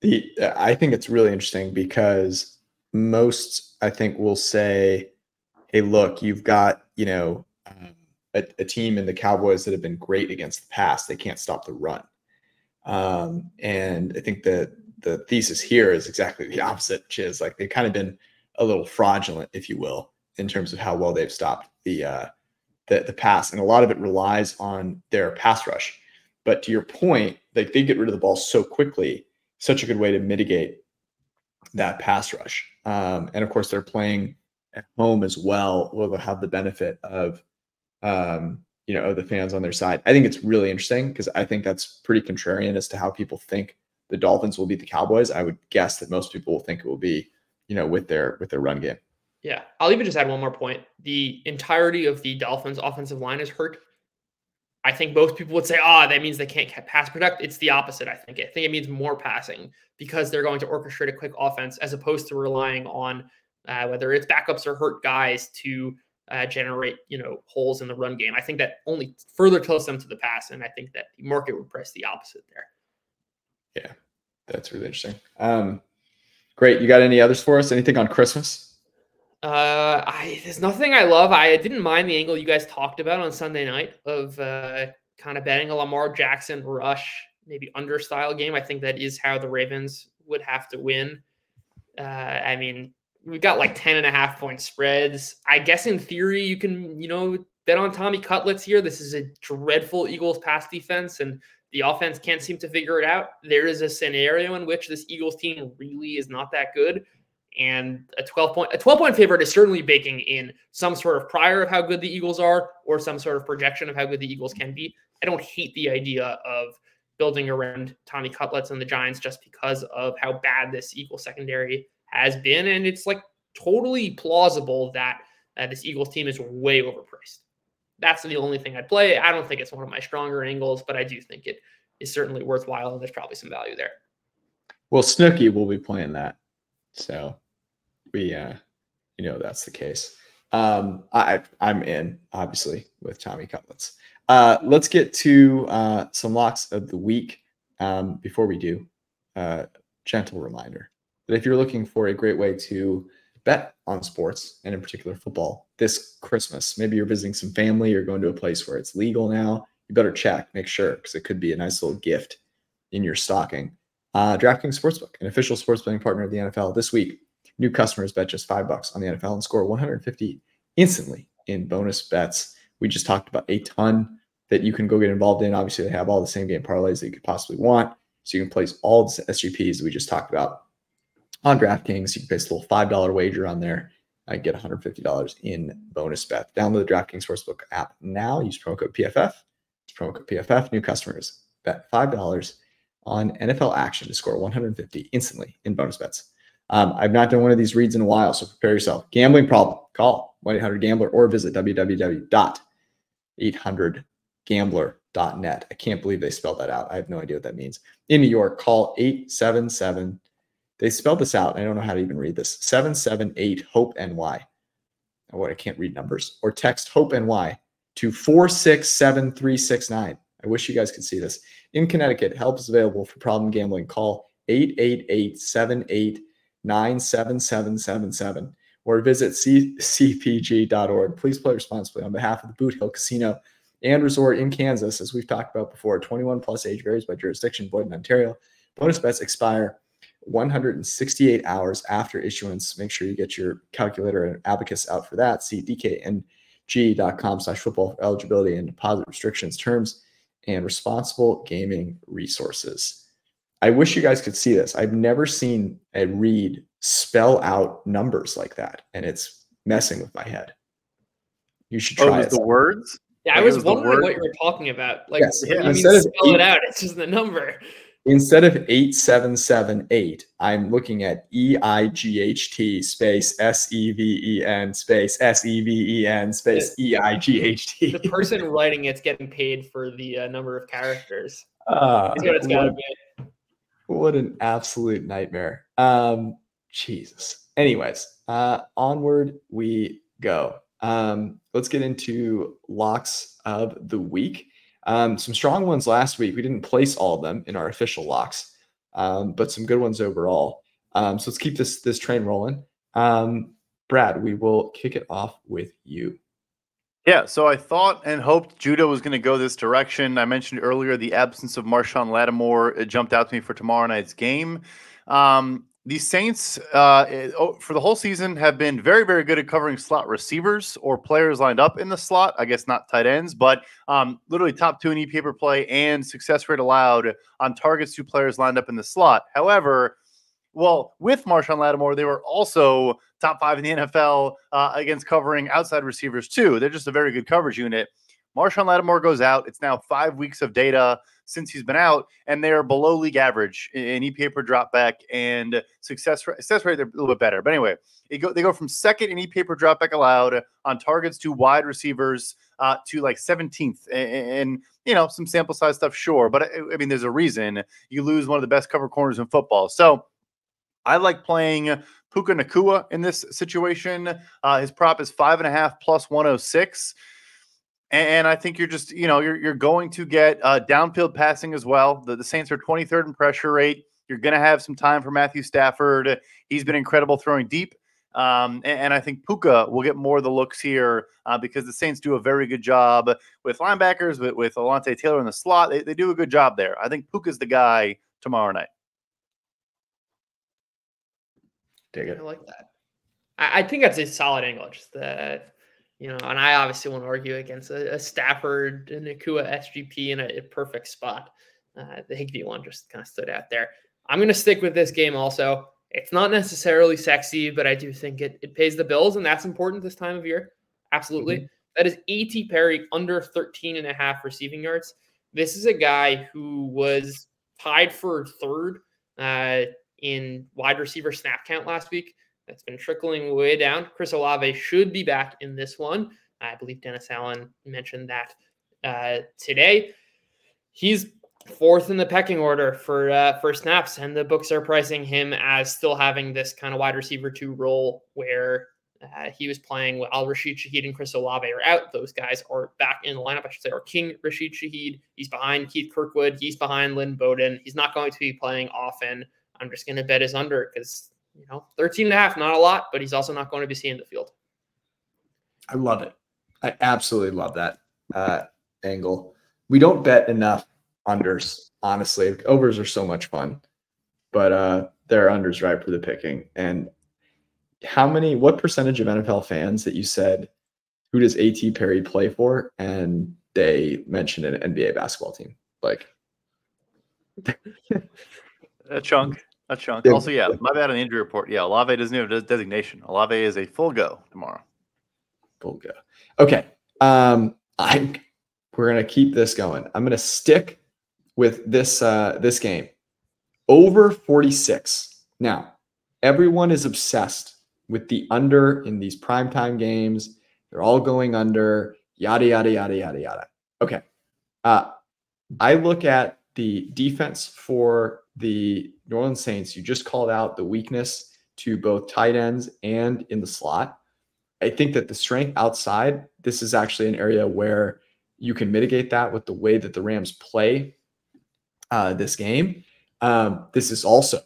The I think it's really interesting because most I think will say, "Hey, look, you've got you know um, a, a, team in the Cowboys that have been great against the pass. They can't stop the run. Um, and I think that the thesis here is exactly the opposite, which is like they've kind of been a little fraudulent, if you will, in terms of how well they've stopped the uh, the, the pass. And a lot of it relies on their pass rush. But to your point, like they get rid of the ball so quickly, such a good way to mitigate that pass rush. Um, and of course, they're playing at home as well. Will have the benefit of um, you know, the fans on their side. I think it's really interesting because I think that's pretty contrarian as to how people think the Dolphins will beat the Cowboys. I would guess that most people will think it will be, you know, with their with their run game. Yeah, I'll even just add one more point. The entirety of the Dolphins' offensive line is hurt. I think most people would say, "Ah, oh, that means they can't pass protect." It's the opposite. I think. I think it means more passing because they're going to orchestrate a quick offense as opposed to relying on uh, whether it's backups or hurt guys to uh, generate you know holes in the run game. I think that only further tilts them to the pass, and I think that the market would press the opposite there. Yeah, that's really interesting. Um, great. You got any others for us? Anything on Christmas? Uh, I there's nothing I love. I didn't mind the angle you guys talked about on Sunday night of uh, kind of betting a Lamar Jackson rush, maybe under style game. I think that is how the Ravens would have to win. Uh, I mean, we've got like 10 and a half point spreads. I guess in theory, you can, you know, bet on Tommy Cutlets here. This is a dreadful Eagles pass defense, and the offense can't seem to figure it out. There is a scenario in which this Eagles team really is not that good. And a 12 point a 12 point favorite is certainly baking in some sort of prior of how good the Eagles are or some sort of projection of how good the Eagles can be. I don't hate the idea of building around Tommy Cutlets and the Giants just because of how bad this Eagles secondary has been. And it's like totally plausible that uh, this Eagles team is way overpriced. That's the only thing I'd play. I don't think it's one of my stronger angles, but I do think it is certainly worthwhile and there's probably some value there. Well, Snooky will be playing that. So we uh you know that's the case. Um I I'm in obviously with Tommy Cutlets. Uh let's get to uh some locks of the week. Um before we do, uh gentle reminder that if you're looking for a great way to bet on sports and in particular football this Christmas, maybe you're visiting some family, you're going to a place where it's legal now, you better check, make sure, because it could be a nice little gift in your stocking. Uh, DraftKings Sportsbook, an official sports betting partner of the NFL, this week New customers bet just five bucks on the NFL and score 150 instantly in bonus bets. We just talked about a ton that you can go get involved in. Obviously, they have all the same game parlays that you could possibly want. So you can place all the SGPs that we just talked about on DraftKings. You can place a little $5 wager on there and get $150 in bonus bet. Download the DraftKings Sportsbook app now. Use promo code PFF. Use promo code PFF. New customers bet $5 on NFL action to score 150 instantly in bonus bets. Um, I've not done one of these reads in a while, so prepare yourself. Gambling problem, call 1 800 Gambler or visit www.800gambler.net. I can't believe they spelled that out. I have no idea what that means. In New York, call 877. They spelled this out. I don't know how to even read this 778 HOPE NY. Oh, I can't read numbers. Or text HOPE NY to 467369. I wish you guys could see this. In Connecticut, help is available for problem gambling. Call 888 78 97777 or visit cpg.org. Please play responsibly on behalf of the Boot Hill Casino and Resort in Kansas, as we've talked about before. 21 plus age varies by jurisdiction, void in Ontario. Bonus bets expire 168 hours after issuance. Make sure you get your calculator and abacus out for that. See dkng.com slash football for eligibility and deposit restrictions, terms, and responsible gaming resources. I wish you guys could see this. I've never seen a read spell out numbers like that, and it's messing with my head. You should Oh, try it it. the words? Yeah, I Like, it was was wondering what you were talking about. Like, Yes, what you yeah. mean Instead of spell it out? It's just the number. Instead of 8778, I'm looking at E I G H T space S E V E N space S E V E N space E I G H T. The person writing it's getting paid for the uh, number of characters. That's what it's got to what- be. What an absolute nightmare. Um, Jesus. Anyways, uh, onward we go. Um, let's get into locks of the week. Um, some strong ones last week. We didn't place all of them in our official locks, um, but some good ones overall. Um, so let's keep this this train rolling. Um, Brad, we will kick it off with you. Yeah, so I thought and hoped Judah was going to go this direction. I mentioned earlier the absence of Marshon Lattimore. It jumped out to me for tomorrow night's game. Um, the Saints, uh, eh, oh, for the whole season, have been very, very good at covering slot receivers or players lined up in the slot. I guess not tight ends, but um, literally top two in EPA per play and success rate allowed on targets to players lined up in the slot. However, well, with Marshon Lattimore, they were also top five in the NFL uh, against covering outside receivers too. They're just a very good coverage unit. Marshon Lattimore goes out. It's now five weeks of data since he's been out, and they're below league average in EPA per dropback and success rate. Success rate they're a little bit better, but anyway, they go they go from second in EPA per dropback allowed on targets to wide receivers uh, to like 17th, and, and, you know some sample size stuff, sure, but I, I mean there's a reason you lose one of the best cover corners in football, so. I like playing Puka Nacua in this situation. Uh, his prop is five and a half plus 106. And I think you're just, you know, you're, you're going to get uh, downfield passing as well. The, the Saints are 23rd in pressure rate. You're going to have some time for Matthew Stafford. He's been incredible throwing deep. Um, and, and, I think Puka will get more of the looks here uh, because the Saints do a very good job with linebackers, with, with Alontae Taylor in the slot. They, they do a good job there. I think Puka's the guy tomorrow night. Dig it. I like that. I, I think that's a solid angle. Just that you know, and I obviously won't argue against a, a Stafford and Nacua SGP in a, a perfect spot. Uh, the Higbee one just kind of stood out there. I'm going to stick with this game also. It's not necessarily sexy, but I do think it, it pays the bills, and that's important this time of year. Absolutely. Mm-hmm. That is A.T. Perry under 13 and a half receiving yards. This is a guy who was tied for third uh, in wide receiver snap count last week. That's been trickling way down. Chris Olave should be back in this one. I believe Dennis Allen mentioned that uh, today. He's fourth in the pecking order for uh, for snaps, and the books are pricing him as still having this kind of wide receiver two role where uh, he was playing with Al Rashid Shaheed and Chris Olave are out. Those guys are back in the lineup, I should say, or King Rashid Shaheed. He's behind Keith Kirkwood. He's behind Lynn Bowden. He's not going to be playing often. I'm just going to bet his under because, you know, 13 and a half, not a lot, but he's also not going to be seeing the field. I love it. I absolutely love that uh, angle. We don't bet enough unders, honestly. Overs are so much fun, but uh, they're unders right for the picking. And how many, what percentage of NFL fans that you said, who does AT Perry play for? And they mentioned an NBA basketball team. Like, <laughs> a chunk. Chunk. Yeah. Also, yeah, my bad on the injury report. Yeah, Olave doesn't have a designation. Olave is a full go tomorrow. Full go. Okay. Um, I'm we're gonna keep this going. I'm gonna stick with this uh this game. Over 46. Now, everyone is obsessed with the under in these primetime games. They're all going under, yada yada yada yada yada. Okay. Uh I look at the defense for the New Orleans Saints, you just called out the weakness to both tight ends and in the slot. I think that the strength outside, this is actually an area where you can mitigate that with the way that the Rams play uh, this game. Um, this is also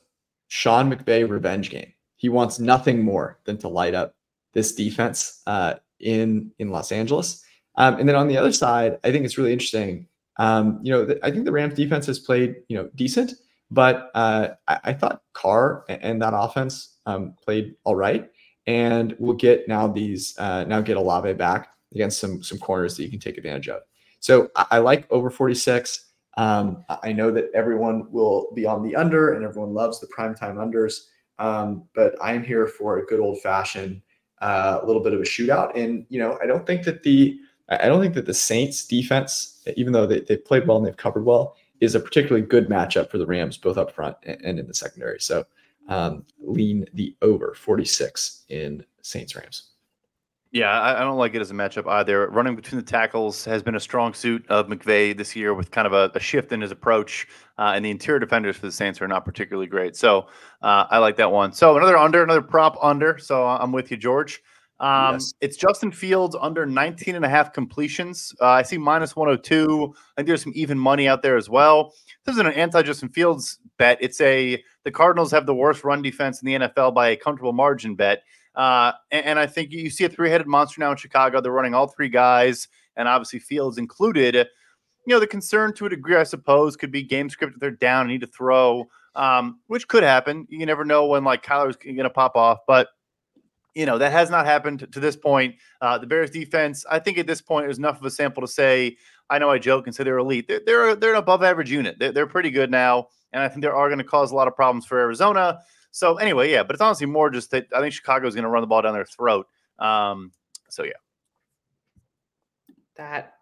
Sean McVay revenge game. He wants nothing more than to light up this defense uh, in in Los Angeles. Um, and then on the other side, I think it's really interesting. Um, you know, th- I think the Rams defense has played you know decent. But uh, I, I, thought Carr and that offense um, played all right, and we'll get now these uh, now get Olave back against some some corners that you can take advantage of. So I, I like over 46. Um, I know that everyone will be on the under, and everyone loves the primetime unders. Um, but I am here for a good old fashioned, uh, a little bit of a shootout. And you know, I don't think that the I don't think that the Saints defense, even though they, they've played well and they've covered well, is a particularly good matchup for the Rams, both up front and in the secondary. So um, lean the over 46 in Saints Rams. Yeah, I, don't like it as a matchup either. Running between the tackles has been a strong suit of McVay this year with kind of a, a shift in his approach. Uh, and the interior defenders for the Saints are not particularly great. So uh, I like that one. So another under, another prop under. So I'm with you, George. Um, yes. It's Justin Fields under 19 and a half completions. Uh, I see minus 102. I think there's some even money out there as well. This isn't an anti Justin Fields bet. It's a the Cardinals have the worst run defense in the NFL by a comfortable margin bet. Uh, and, and, I think you see a three headed monster now in Chicago. They're running all three guys, and obviously Fields included. You know, the concern to a degree, I suppose, could be game script if they're down and need to throw, um, which could happen. You never know when like Kyler's going to pop off, but you know that has not happened to this point. Uh, the Bears defense, I think at this point is enough of a sample to say. I know I joke and say they're elite. They're they're, they're an above average unit. They're, they're pretty good now, and I think they are going to cause a lot of problems for Arizona. So anyway, yeah, but it's honestly more just that I think Chicago is going to run the ball down their throat. Um, so yeah, that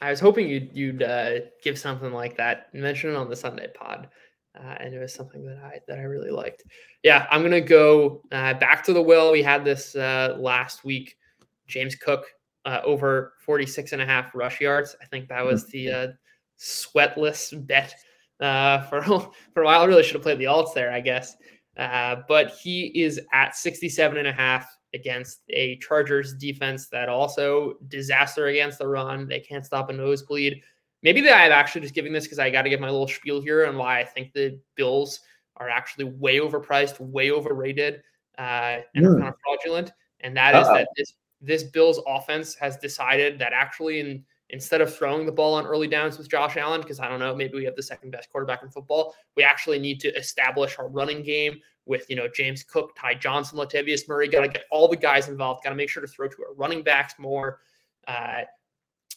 I was hoping you'd you'd uh, give something like that. Mention it on the Sunday pod, uh, and it was something that I that I really liked. Yeah, I'm gonna go uh, back to the will. We had this uh, last week. James Cook uh, over 46 and a half rush yards. I think that was the uh, sweatless bet for <laughs> for a while. I really should have played the alts there, I guess. but he is at 67 and a half against a Chargers defense that also disaster against the run. They can't stop a nosebleed. Maybe that I'm actually just giving this because I got to give my little spiel here on why I think the Bills are actually way overpriced, way overrated, uh, and mm. kind of fraudulent. And that is Uh-oh. that this this Bills offense has decided that actually in instead of throwing the ball on early downs with Josh Allen, because I don't know, maybe we have the second best quarterback in football, we actually need to establish our running game with you know James Cook, Ty Johnson, Latavius Murray. Got to get all the guys involved. Got to make sure to throw to our running backs more. Uh,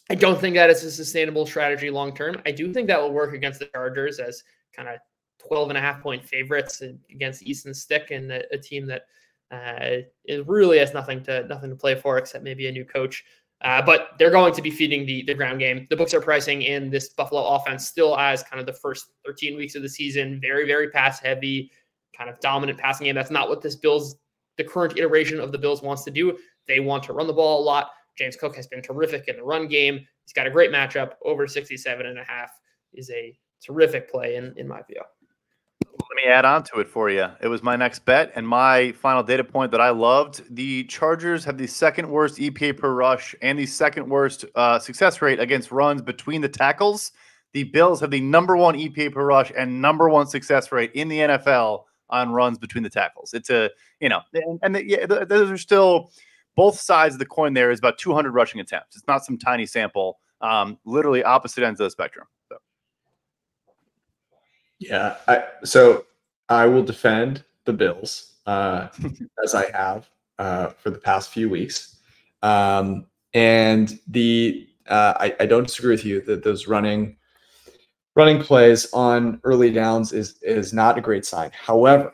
I don't think that is a sustainable strategy long term. I do think that will work against the Chargers as kind of 12 and a half point favorites against Easton Stick and a, a team that uh, it really has nothing to nothing to play for except maybe a new coach. Uh, but they're going to be feeding the the ground game. The books are pricing in this Buffalo offense still as kind of the first 13 weeks of the season, very very pass heavy kind of dominant passing game. That's not what this Bills, the current iteration of the Bills wants to do. They want to run the ball a lot. James Cook has been terrific in the run game. He's got a great matchup. Over 67 and a half is a terrific play in, in my view. Let me add on to it for you. It was my next bet and my final data point that I loved. The Chargers have the second worst EPA per rush and the second worst uh, success rate against runs between the tackles. The Bills have the number one EPA per rush and number one success rate in the NFL on runs between the tackles. It's a you know, and, and the, yeah, those are still both sides of the coin. There is about 200 rushing attempts. It's not some tiny sample. Um, literally opposite ends of the spectrum. So. Yeah, I, so I will defend the Bills uh, <laughs> as I have uh, for the past few weeks, um, and the uh, I, I don't disagree with you that those running running plays on early downs is is not a great sign. However,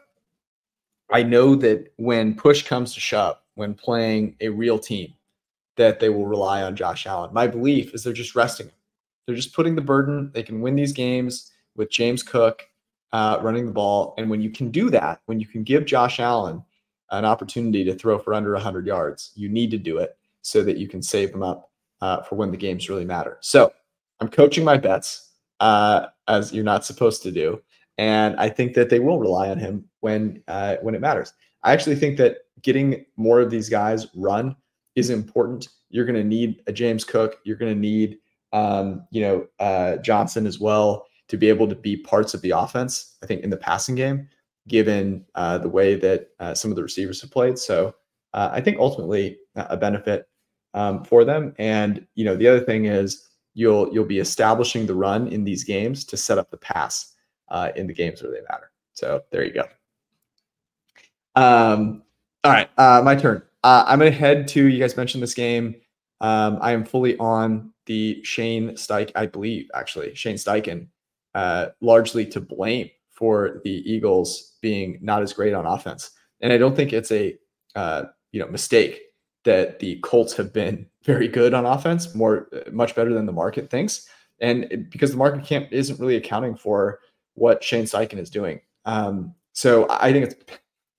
I know that when push comes to shove, when playing a real team, that they will rely on Josh Allen. My belief is they're just resting him. They're just putting the burden. They can win these games with James Cook uh, running the ball. And when you can do that, when you can give Josh Allen an opportunity to throw for under 100 yards, you need to do it so that you can save them up uh, for when the games really matter. So I'm coaching my bets uh, as you're not supposed to do. And I think that they will rely on him when uh, when it matters. I actually think that getting more of these guys run is important. You're going to need a James Cook. You're going to need um, you know uh, Johnson as well to be able to be parts of the offense. I think in the passing game, given uh, the way that uh, some of the receivers have played. So uh, I think ultimately a benefit um, for them. And you know the other thing is you'll you'll be establishing the run in these games to set up the pass uh, in the games where they matter. So there you go. Um, all right, uh, my turn. Uh, I'm going to head to. You guys mentioned this game. Um, I am fully on the Shane Steichen. I believe actually Shane Steichen, uh, largely to blame for the Eagles being not as great on offense, and I don't think it's a uh, you know mistake that the Colts have been <laughs> very good on offense, more much better than the market thinks, and because the market can't isn't really accounting for what Shane Steichen is doing. Um, so I think it's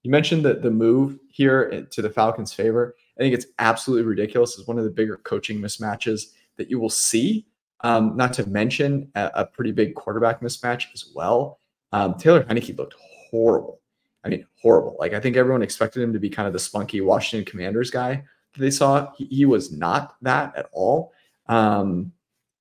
you mentioned that the move here to the Falcons' favor. I think it's absolutely ridiculous. It's one of the bigger coaching mismatches that you will see. Um, not to mention a, a, pretty big quarterback mismatch as well. Um, Taylor Heinicke looked horrible. I mean, horrible. Like I think everyone expected him to be kind of the spunky Washington Commanders guy that they saw. He, he was not that at all. Um,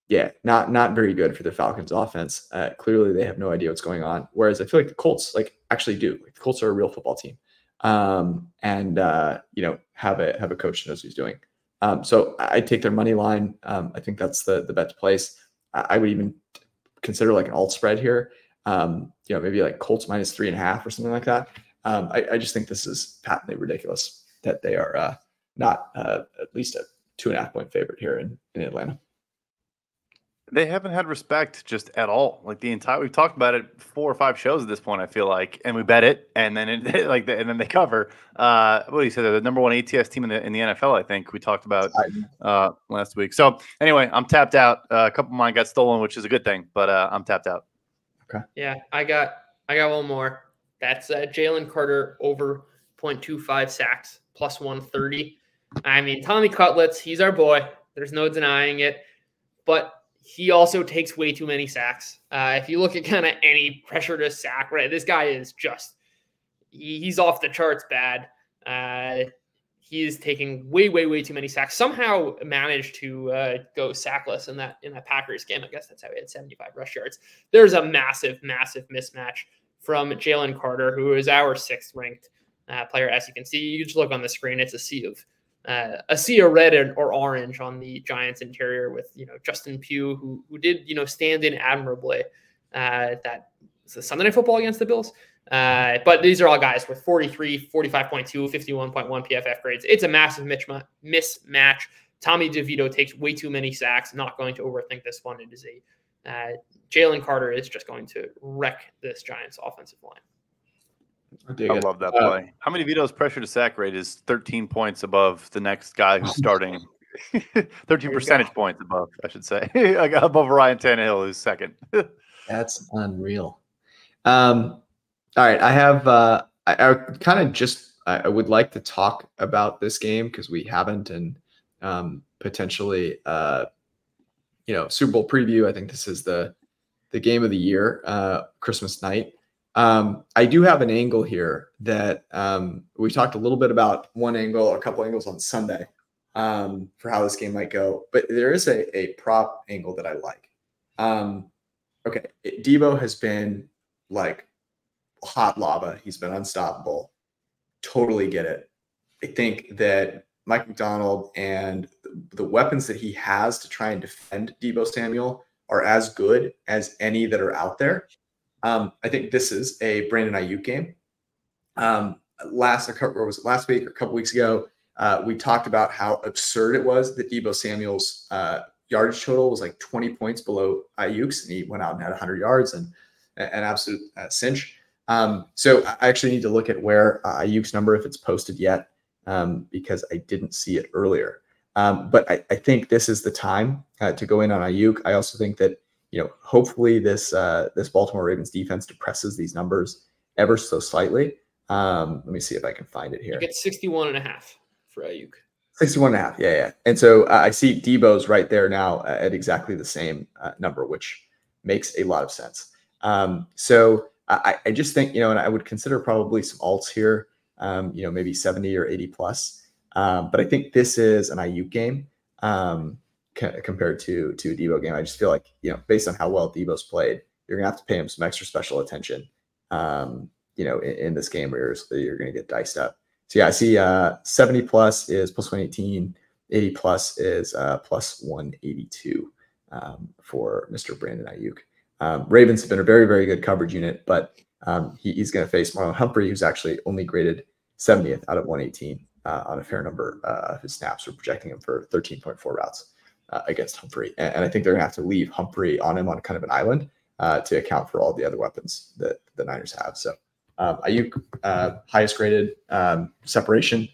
yeah, not not very good for the Falcons offense. Uh, clearly, they have no idea what's going on. Whereas I feel like the Colts like actually do. Like the Colts are a real football team, um, and uh, you know have a have a coach who knows what he's doing. Um, so I take their money line. Um, I think that's the the best place. I, I would even consider like an alt spread here. Um, you know, maybe like Colts minus three and a half or something like that. Um, I, I, just think this is patently ridiculous that they are uh, not uh, at least a two and a half point favorite here in, in Atlanta. They haven't had respect just at all. Like the entire, we've talked about it four or five shows at this point. I feel like, and we bet it, and then it, <laughs> like, the, and then they cover. Uh, what do you say? The number one ATS team in the in the NFL. I think we talked about uh, last week. So anyway, I'm tapped out. Uh, a couple of mine got stolen, which is a good thing, but uh, I'm tapped out. Okay. Yeah, I got I got one more. That's uh, Jalen Carter over 0.25 sacks plus 130. I mean, Tommy Cutlets, he's our boy. There's no denying it. But he also takes way too many sacks. Uh, if you look at kind of any pressure to sack, right, this guy is just he, he's off the charts bad. Uh, he is taking way, way, way too many sacks. Somehow managed to uh, go sackless in that in that Packers game. I guess that's how he had 75 rush yards. There's a massive, massive mismatch from Jalen Carter, who is our sixth ranked uh, player. As you can see, you just look on the screen; it's a sea of uh, a sea of red or orange on the Giants interior with you know Justin Pugh, who who did you know stand in admirably. Uh, that Sunday Night Football against the Bills. Uh, but these are all guys with 43, 45.2, 51.1 PFF grades. It's a massive mismatch. Tommy DeVito takes way too many sacks. Not going to overthink this one. It is a uh, Jalen Carter is just going to wreck this Giants offensive line. I, I love that uh, play. How many Vito's pressure to sack rate is 13 points above the next guy who's <laughs> starting? <laughs> 13 percentage go. points above, I should say. <laughs> Above Ryan Tannehill, who's second. That's unreal. Um, all right, I have. Uh, I, I kind of just. I, I, would like to talk about this game because we haven't, and um, potentially, uh, you know, Super Bowl preview. I think this is the the game of the year, uh, Christmas night. Um, I do have an angle here that um, we talked a little bit about one angle, a couple angles on Sunday um, for how this game might go, but there is a, a prop angle that I like. Um, okay, Deebo has been like hot lava. He's been unstoppable. Totally get it. I think that Mike Macdonald and the, the weapons that he has to try and defend Deebo Samuel are as good as any that are out there. Um, I think this is a Brandon Aiyuk game. Um, last, or was it last week or a couple weeks ago? Uh, we talked about how absurd it was that Deebo Samuel's uh, yardage total was like 20 points below Aiyuk's, and he went out and had 100 yards and an absolute uh, cinch. Um, so I actually need to look at where uh, Aiyuk's number, if it's posted yet, um, because I didn't see it earlier. Um, but I, I, think this is the time uh, to go in on Aiyuk. I also think that you know, hopefully this uh, this Baltimore Ravens defense depresses these numbers ever so slightly. Um, let me see if I can find it here. You get 61 and a half for Aiyuk. 61 and a half. Yeah, yeah. And so uh, I see Deebo's right there now at exactly the same uh, number, which makes a lot of sense. Um, so I, I, just think, you know, and I would consider probably some alts here, um, you know, maybe 70 or 80 plus. Um, but I think this is an Aiyuk game. Um, compared to to a Deebo game. I just feel like you know, based on how well Deebo's played, you're gonna have to pay him some extra special attention. Um, you know, in, in this game where you're, you're gonna get diced up. So yeah, I see uh, 70 plus is plus 118, 80 plus is uh, plus 182 um, for Mr. Brandon Aiyuk. Um, Ravens have been a very, very good coverage unit, but um, he, he's going to face Marlon Humphrey, who's actually only graded 70th out of 118 uh, on a fair number of his snaps. We're projecting him for 13.4 routes uh, against Humphrey. And, and, I think they're going to have to leave Humphrey on him on kind of an island uh, to account for all the other weapons that the Niners have. So um, Aiyuk, uh, highest graded um, separation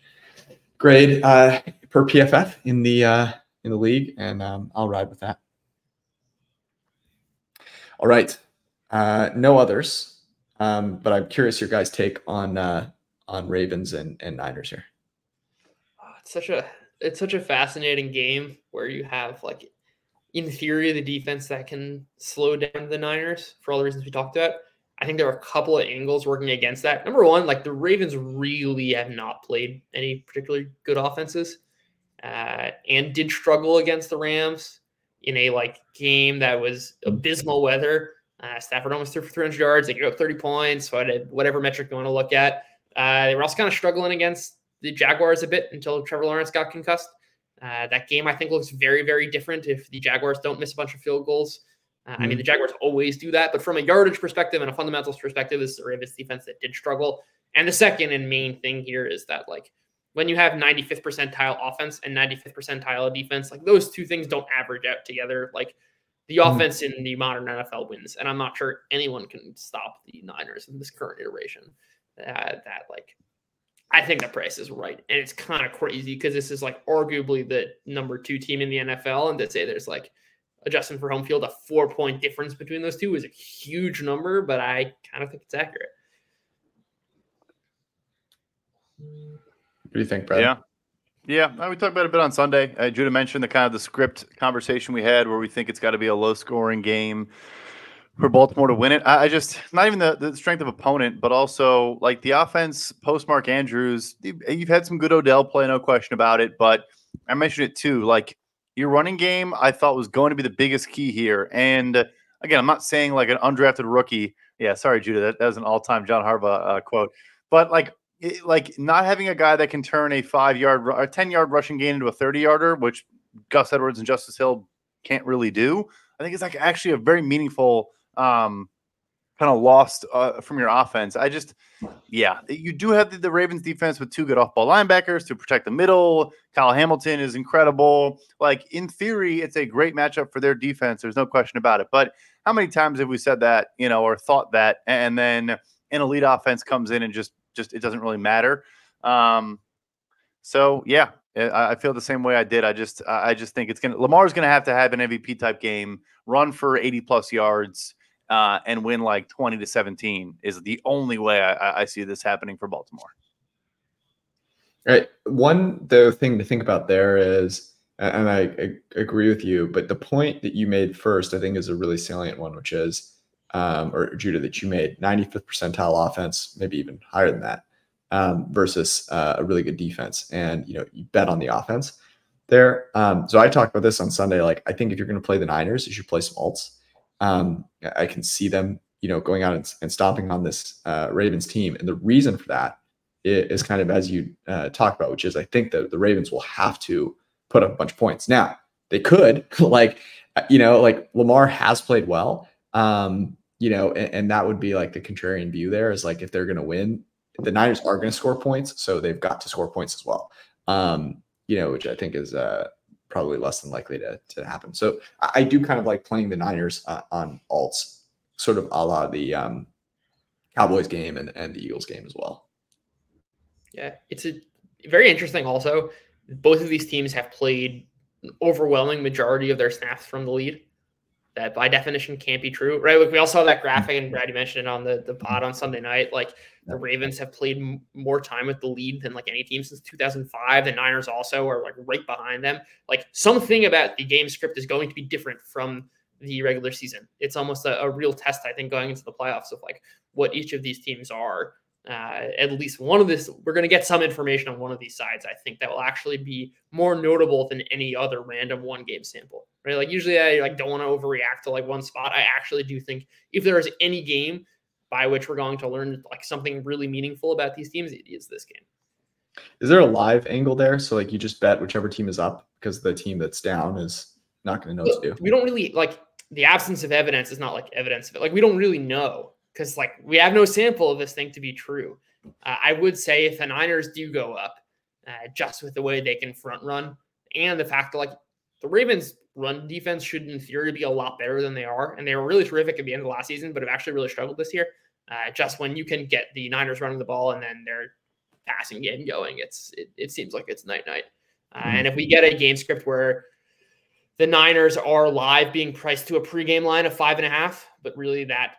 grade uh, per PFF in the uh, in the league, and um, I'll ride with that. All right, no others, um, but I'm curious your guys' take on on Ravens and, and Niners here. Oh, it's such a it's such a fascinating game where you have like in theory the defense that can slow down the Niners for all the reasons we talked about. I think there are a couple of angles working against that. Number one, like the Ravens really have not played any particularly good offenses, uh, and did struggle against the Rams in a like game that was abysmal weather. Uh, Stafford almost threw for 300 yards. They gave up 30 points. So whatever metric you want to look at. Uh, they were also kind of struggling against the Jaguars a bit until Trevor Lawrence got concussed. Uh, that game, I think, looks very, very different if the Jaguars don't miss a bunch of field goals. Uh, mm-hmm. I mean, the mm-hmm. Jaguars always do that, but from a yardage perspective and a fundamentals perspective, this is a Ravens defense that did struggle. And the second and main thing here is that, like, when you have 95th percentile offense and 95th percentile defense, like those two things don't average out together. Like the mm. offense in the modern NFL wins, and I'm not sure anyone can stop the Niners in this current iteration. Uh, that like, I think the price is right, and it's kind of crazy because this is like arguably the number two team in the NFL, and to say there's like adjusting for home field, a four point difference between those two is a huge number, but I kind of think it's accurate. What do you think, Brad? Yeah. Yeah, we talked about it a bit on Sunday. Uh, Judah mentioned the kind of the script conversation we had where we think it's got to be a low scoring game for Baltimore to win it. I, I, just not even the, the strength of opponent, but also like the offense post Mark Andrews. You've had some good Odell play, no question about it. But I mentioned it too. Like your running game, I thought was going to be the biggest key here. And again, I'm not saying like an undrafted rookie. Yeah, sorry, Judah, that, that was an all time John Harbaugh uh, quote. But like it, like not having a guy that can turn a five yard or 10 yard rushing gain into a 30 yarder, which Gus Edwards and Justice Hill can't really do. I think it's like actually a very meaningful um, kind of lost uh, from your offense. I just, yeah, you do have the, the, Ravens defense with two good off ball linebackers to protect the middle. Kyle Hamilton is incredible. Like in theory, it's a great matchup for their defense. There's no question about it. But how many times have we said that, you know, or thought that, and then an elite offense comes in and just just it doesn't really matter. Um, so yeah, I, I feel the same way I did. I just I just think it's gonna Lamar's gonna have to have an MVP type game, run for 80 plus yards, uh, and win like 20 to 17 is the only way I, I see this happening for Baltimore. Right. One the thing to think about there is, and I, I, agree with you, but the point that you made first, I think, is a really salient one, which is um, or Judah that you made 95th percentile offense, maybe even higher than that, um, versus uh, a really good defense. And you know, you bet on the offense there. Um, so I talked about this on Sunday. Like, I think if you're going to play the Niners, you should play some alts. Um, I can see them, you know, going out and, and stomping on this uh, Ravens team, and the reason for that is kind of as you uh, talk about, which is I think that the Ravens will have to put up a bunch of points. Now they could, <laughs> like, you know, like Lamar has played well. Um, you know, and, and, that would be like the contrarian view there is like if they're going to win, the Niners are going to score points, so they've got to score points as well. Um, you know, which I think is uh, probably less than likely to, to happen. So I, do kind of like playing the Niners uh, on alts, sort of a la the um, Cowboys game and, and the Eagles game as well. Yeah, it's a very interesting. Also, both of these teams have played an overwhelming majority of their snaps from the lead that by definition can't be true, right? Like we all saw that graphic, and Brady mentioned it on the the pod on Sunday night. Like the Ravens have played m- more time with the lead than like any team since 2005. The Niners also are like right behind them. Like something about the game script is going to be different from the regular season. It's almost a, a real test, I think, going into the playoffs of like what each of these teams are uh, at least one of this we're going to get some information on one of these sides i think that will actually be more notable than any other random one game sample right like usually i like don't want to overreact to like one spot i actually do think if there is any game by which we're going to learn like something really meaningful about these teams is this game. Is there a live angle there? So like you just bet whichever team is up because the team that's down is not going to know what to do. we don't really like the absence of evidence is not like evidence of it. Like we don't really know because like we have no sample of this thing to be true. Uh, I would say if the Niners do go up, uh, just with the way they can front run and the fact that like the Ravens run defense should in theory be a lot better than they are, and they were really terrific at the end of last season, but have actually really struggled this year. Uh, just when you can get the Niners running the ball and then their passing game going, it's it, it seems like it's night night. Uh, mm-hmm. And if we get a game script where the Niners are live being priced to a pregame line of five and a half, but really that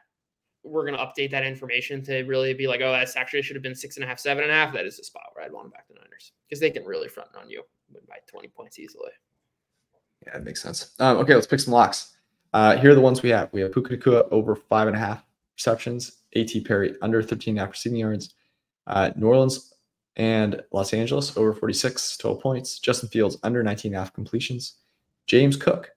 we're going to update that information to really be like, oh, that's actually should have been six and a half, seven and a half. That is the spot where I'd want to back the Niners because they can really front on you by 20 points easily. Yeah, that makes sense. Um, okay, let's pick some locks. Uh, here are the ones we have. We have Puka Nacua over five and a half receptions, A.T. Perry under 13 and a half receiving yards, uh, New Orleans and Los Angeles over 46 total points, Justin Fields under 19 and a half completions, James Cook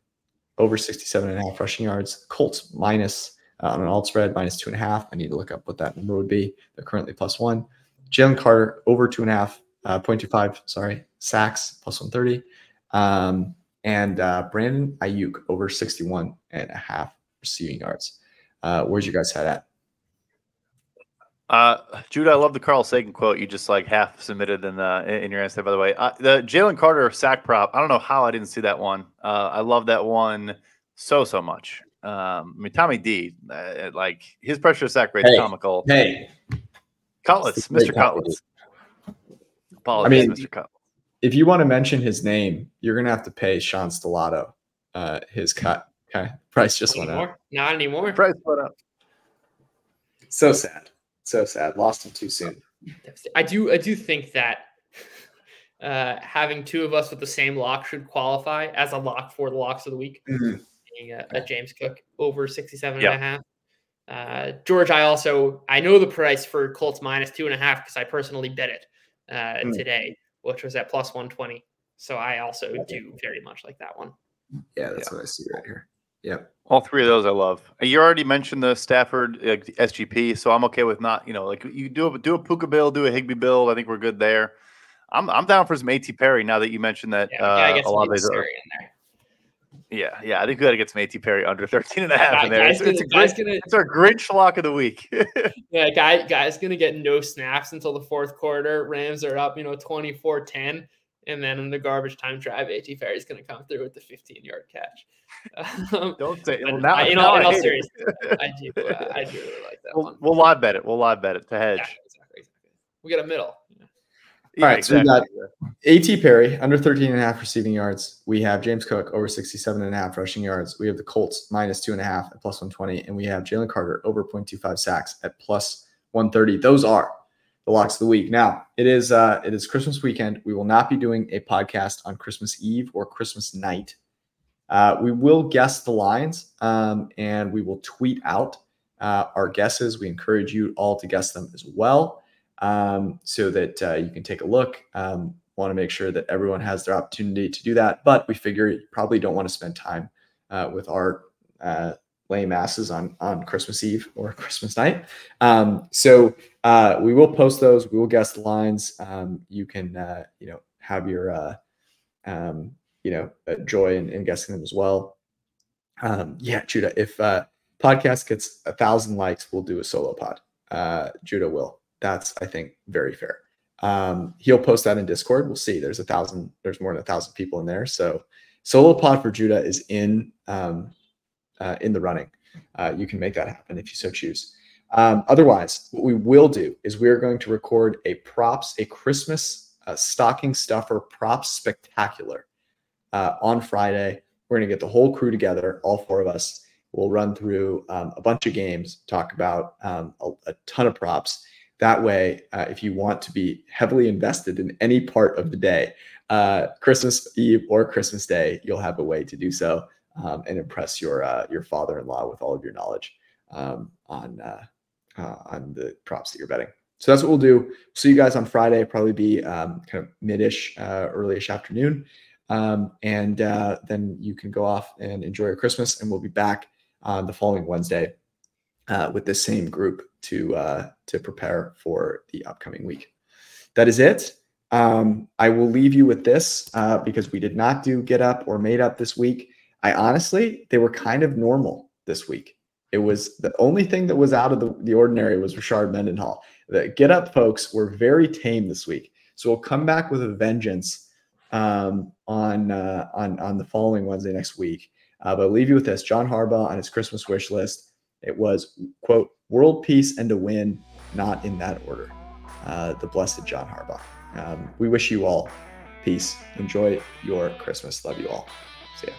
over 67 and a half rushing yards, Colts minus uh, on an alt spread minus two and a half. I need to look up what that number would be. They're currently plus one. Jalen Carter over two and a half, uh, 0.25, sorry, sacks plus 130. Um, and uh, Brandon Aiyuk over 61 and a half receiving yards. Uh, where's your guys' head at? Uh, Jude, I love the Carl Sagan quote you just like half submitted in the in your answer. By the way, uh, the Jalen Carter sack prop. I don't know how I didn't see that one. Uh, I love that one so so much. Um, I mean, Tommy D, uh, like his pressure sack rate Hey, comical. Hey, Cutlets, it's a great Mr. Cutlets. I mean, Mr. Cutlets. If you want to mention his name, you're gonna have to pay Sean Stellato uh, his cut. Okay, price just Not went up. Not anymore. Price went up. So sad, so sad. Lost him too soon. I do. I do think that uh, having two of us with the same lock should qualify as a lock for the locks of the week. Mhm. Being a, a James Cook over 67 Yeah. and a half. Uh, George, I also I know the price for Colts minus two and a half because I personally bet it uh, Mm. today, which was at plus 120. So I also do very much like that one. Yeah, that's what I see right here. Yep. All three of those I love. Uh, You already mentioned the Stafford uh, SGP, so I'm okay with not, you know, like you do a do a Puka bill, do a Higbee build. I think we're good there. I'm I'm down for some AT Perry now that you mentioned that Yeah, I uh, guess a lot of maybe these. Are, in there. Yeah, yeah, I think we got to get some AT Perry under 13 and a half Guy- in there. It's, it's a gonna- great, gonna- it's our Grinch lock of the week. <laughs> Yeah, guy guy's gonna get no snaps until the fourth quarter. Rams are up, you know, 24-10. And then in the garbage time drive, AT Perry's gonna come through with the 15 yard catch. <laughs> Um, Don't say. Well, now, I- in all, I in all seriousness, <laughs> I do uh, I do really like that We'll, one. we'll live bet it. We'll live bet it to hedge. Yeah, exactly, exactly. We got a middle. All right, so we got- AT Perry under 13 and a half receiving yards. We have James Cook over 67 and a half rushing yards. We have the Colts minus two and a half at plus 120. And we have Jalen Carter over 0.25 sacks at plus 130. Those are the locks of the week. Now it is uh it is Christmas weekend. We will not be doing a podcast on Christmas Eve or Christmas night. Uh, we will guess the lines um, and we will tweet out uh, our guesses. We encourage you all to guess them as well um, so that uh, you can take a look. Um, want to make sure that everyone has their opportunity to do that, but we figure you probably don't want to spend time uh, with our uh, lame asses on on Christmas Eve or <laughs> Christmas night. Um, so uh, we will post those. We will guess the lines. Um, you can uh, you know have your uh, um, you know uh, joy in, in guessing them as well. Um, yeah, Judah. If uh, podcast gets a thousand likes, we'll do a solo pod. Uh, Judah will. That's I think very fair. Um, he'll post that in Discord. We'll see. There's a thousand. There's more than a thousand people in there. So solo pod for Judah is in um, uh, in the running. Uh, you can make that happen if you so choose. Um, otherwise, what we will do is we are going to record a props, a Christmas uh, stocking stuffer props spectacular uh, on Friday. We're going to get the whole crew together, all four of us. We'll run through um, a bunch of games, talk about um, a, a ton of props. That way, uh, if you want to be heavily invested in any part of the day, uh, Christmas Eve or Christmas Day, you'll have a way to do so um, and impress your uh, your father-in-law with all of your knowledge um, on uh, uh, on the props that you're betting. So that's what we'll do. See you guys on Friday. Probably be um, kind of midish, uh, earlyish afternoon, um, and then you can go off and enjoy your Christmas. And we'll be back on the following Wednesday with this same group to uh, to prepare for the upcoming week. That is it. Um, I will leave you with this uh, because we did not do get up or made up this week. I honestly, they were kind of normal this week. It was the only thing that was out of the, the ordinary was Rashard Mendenhall. The get up folks were very tame this week. So we'll come back with a vengeance um, on uh, on on the following Wednesday next week. Uh, but I'll leave you with this: John Harbaugh on his Christmas wish list. It was quote world peace and a win, not in that order. Uh, the blessed John Harbaugh. Um, we wish you all peace. Enjoy your Christmas. Love you all. See ya.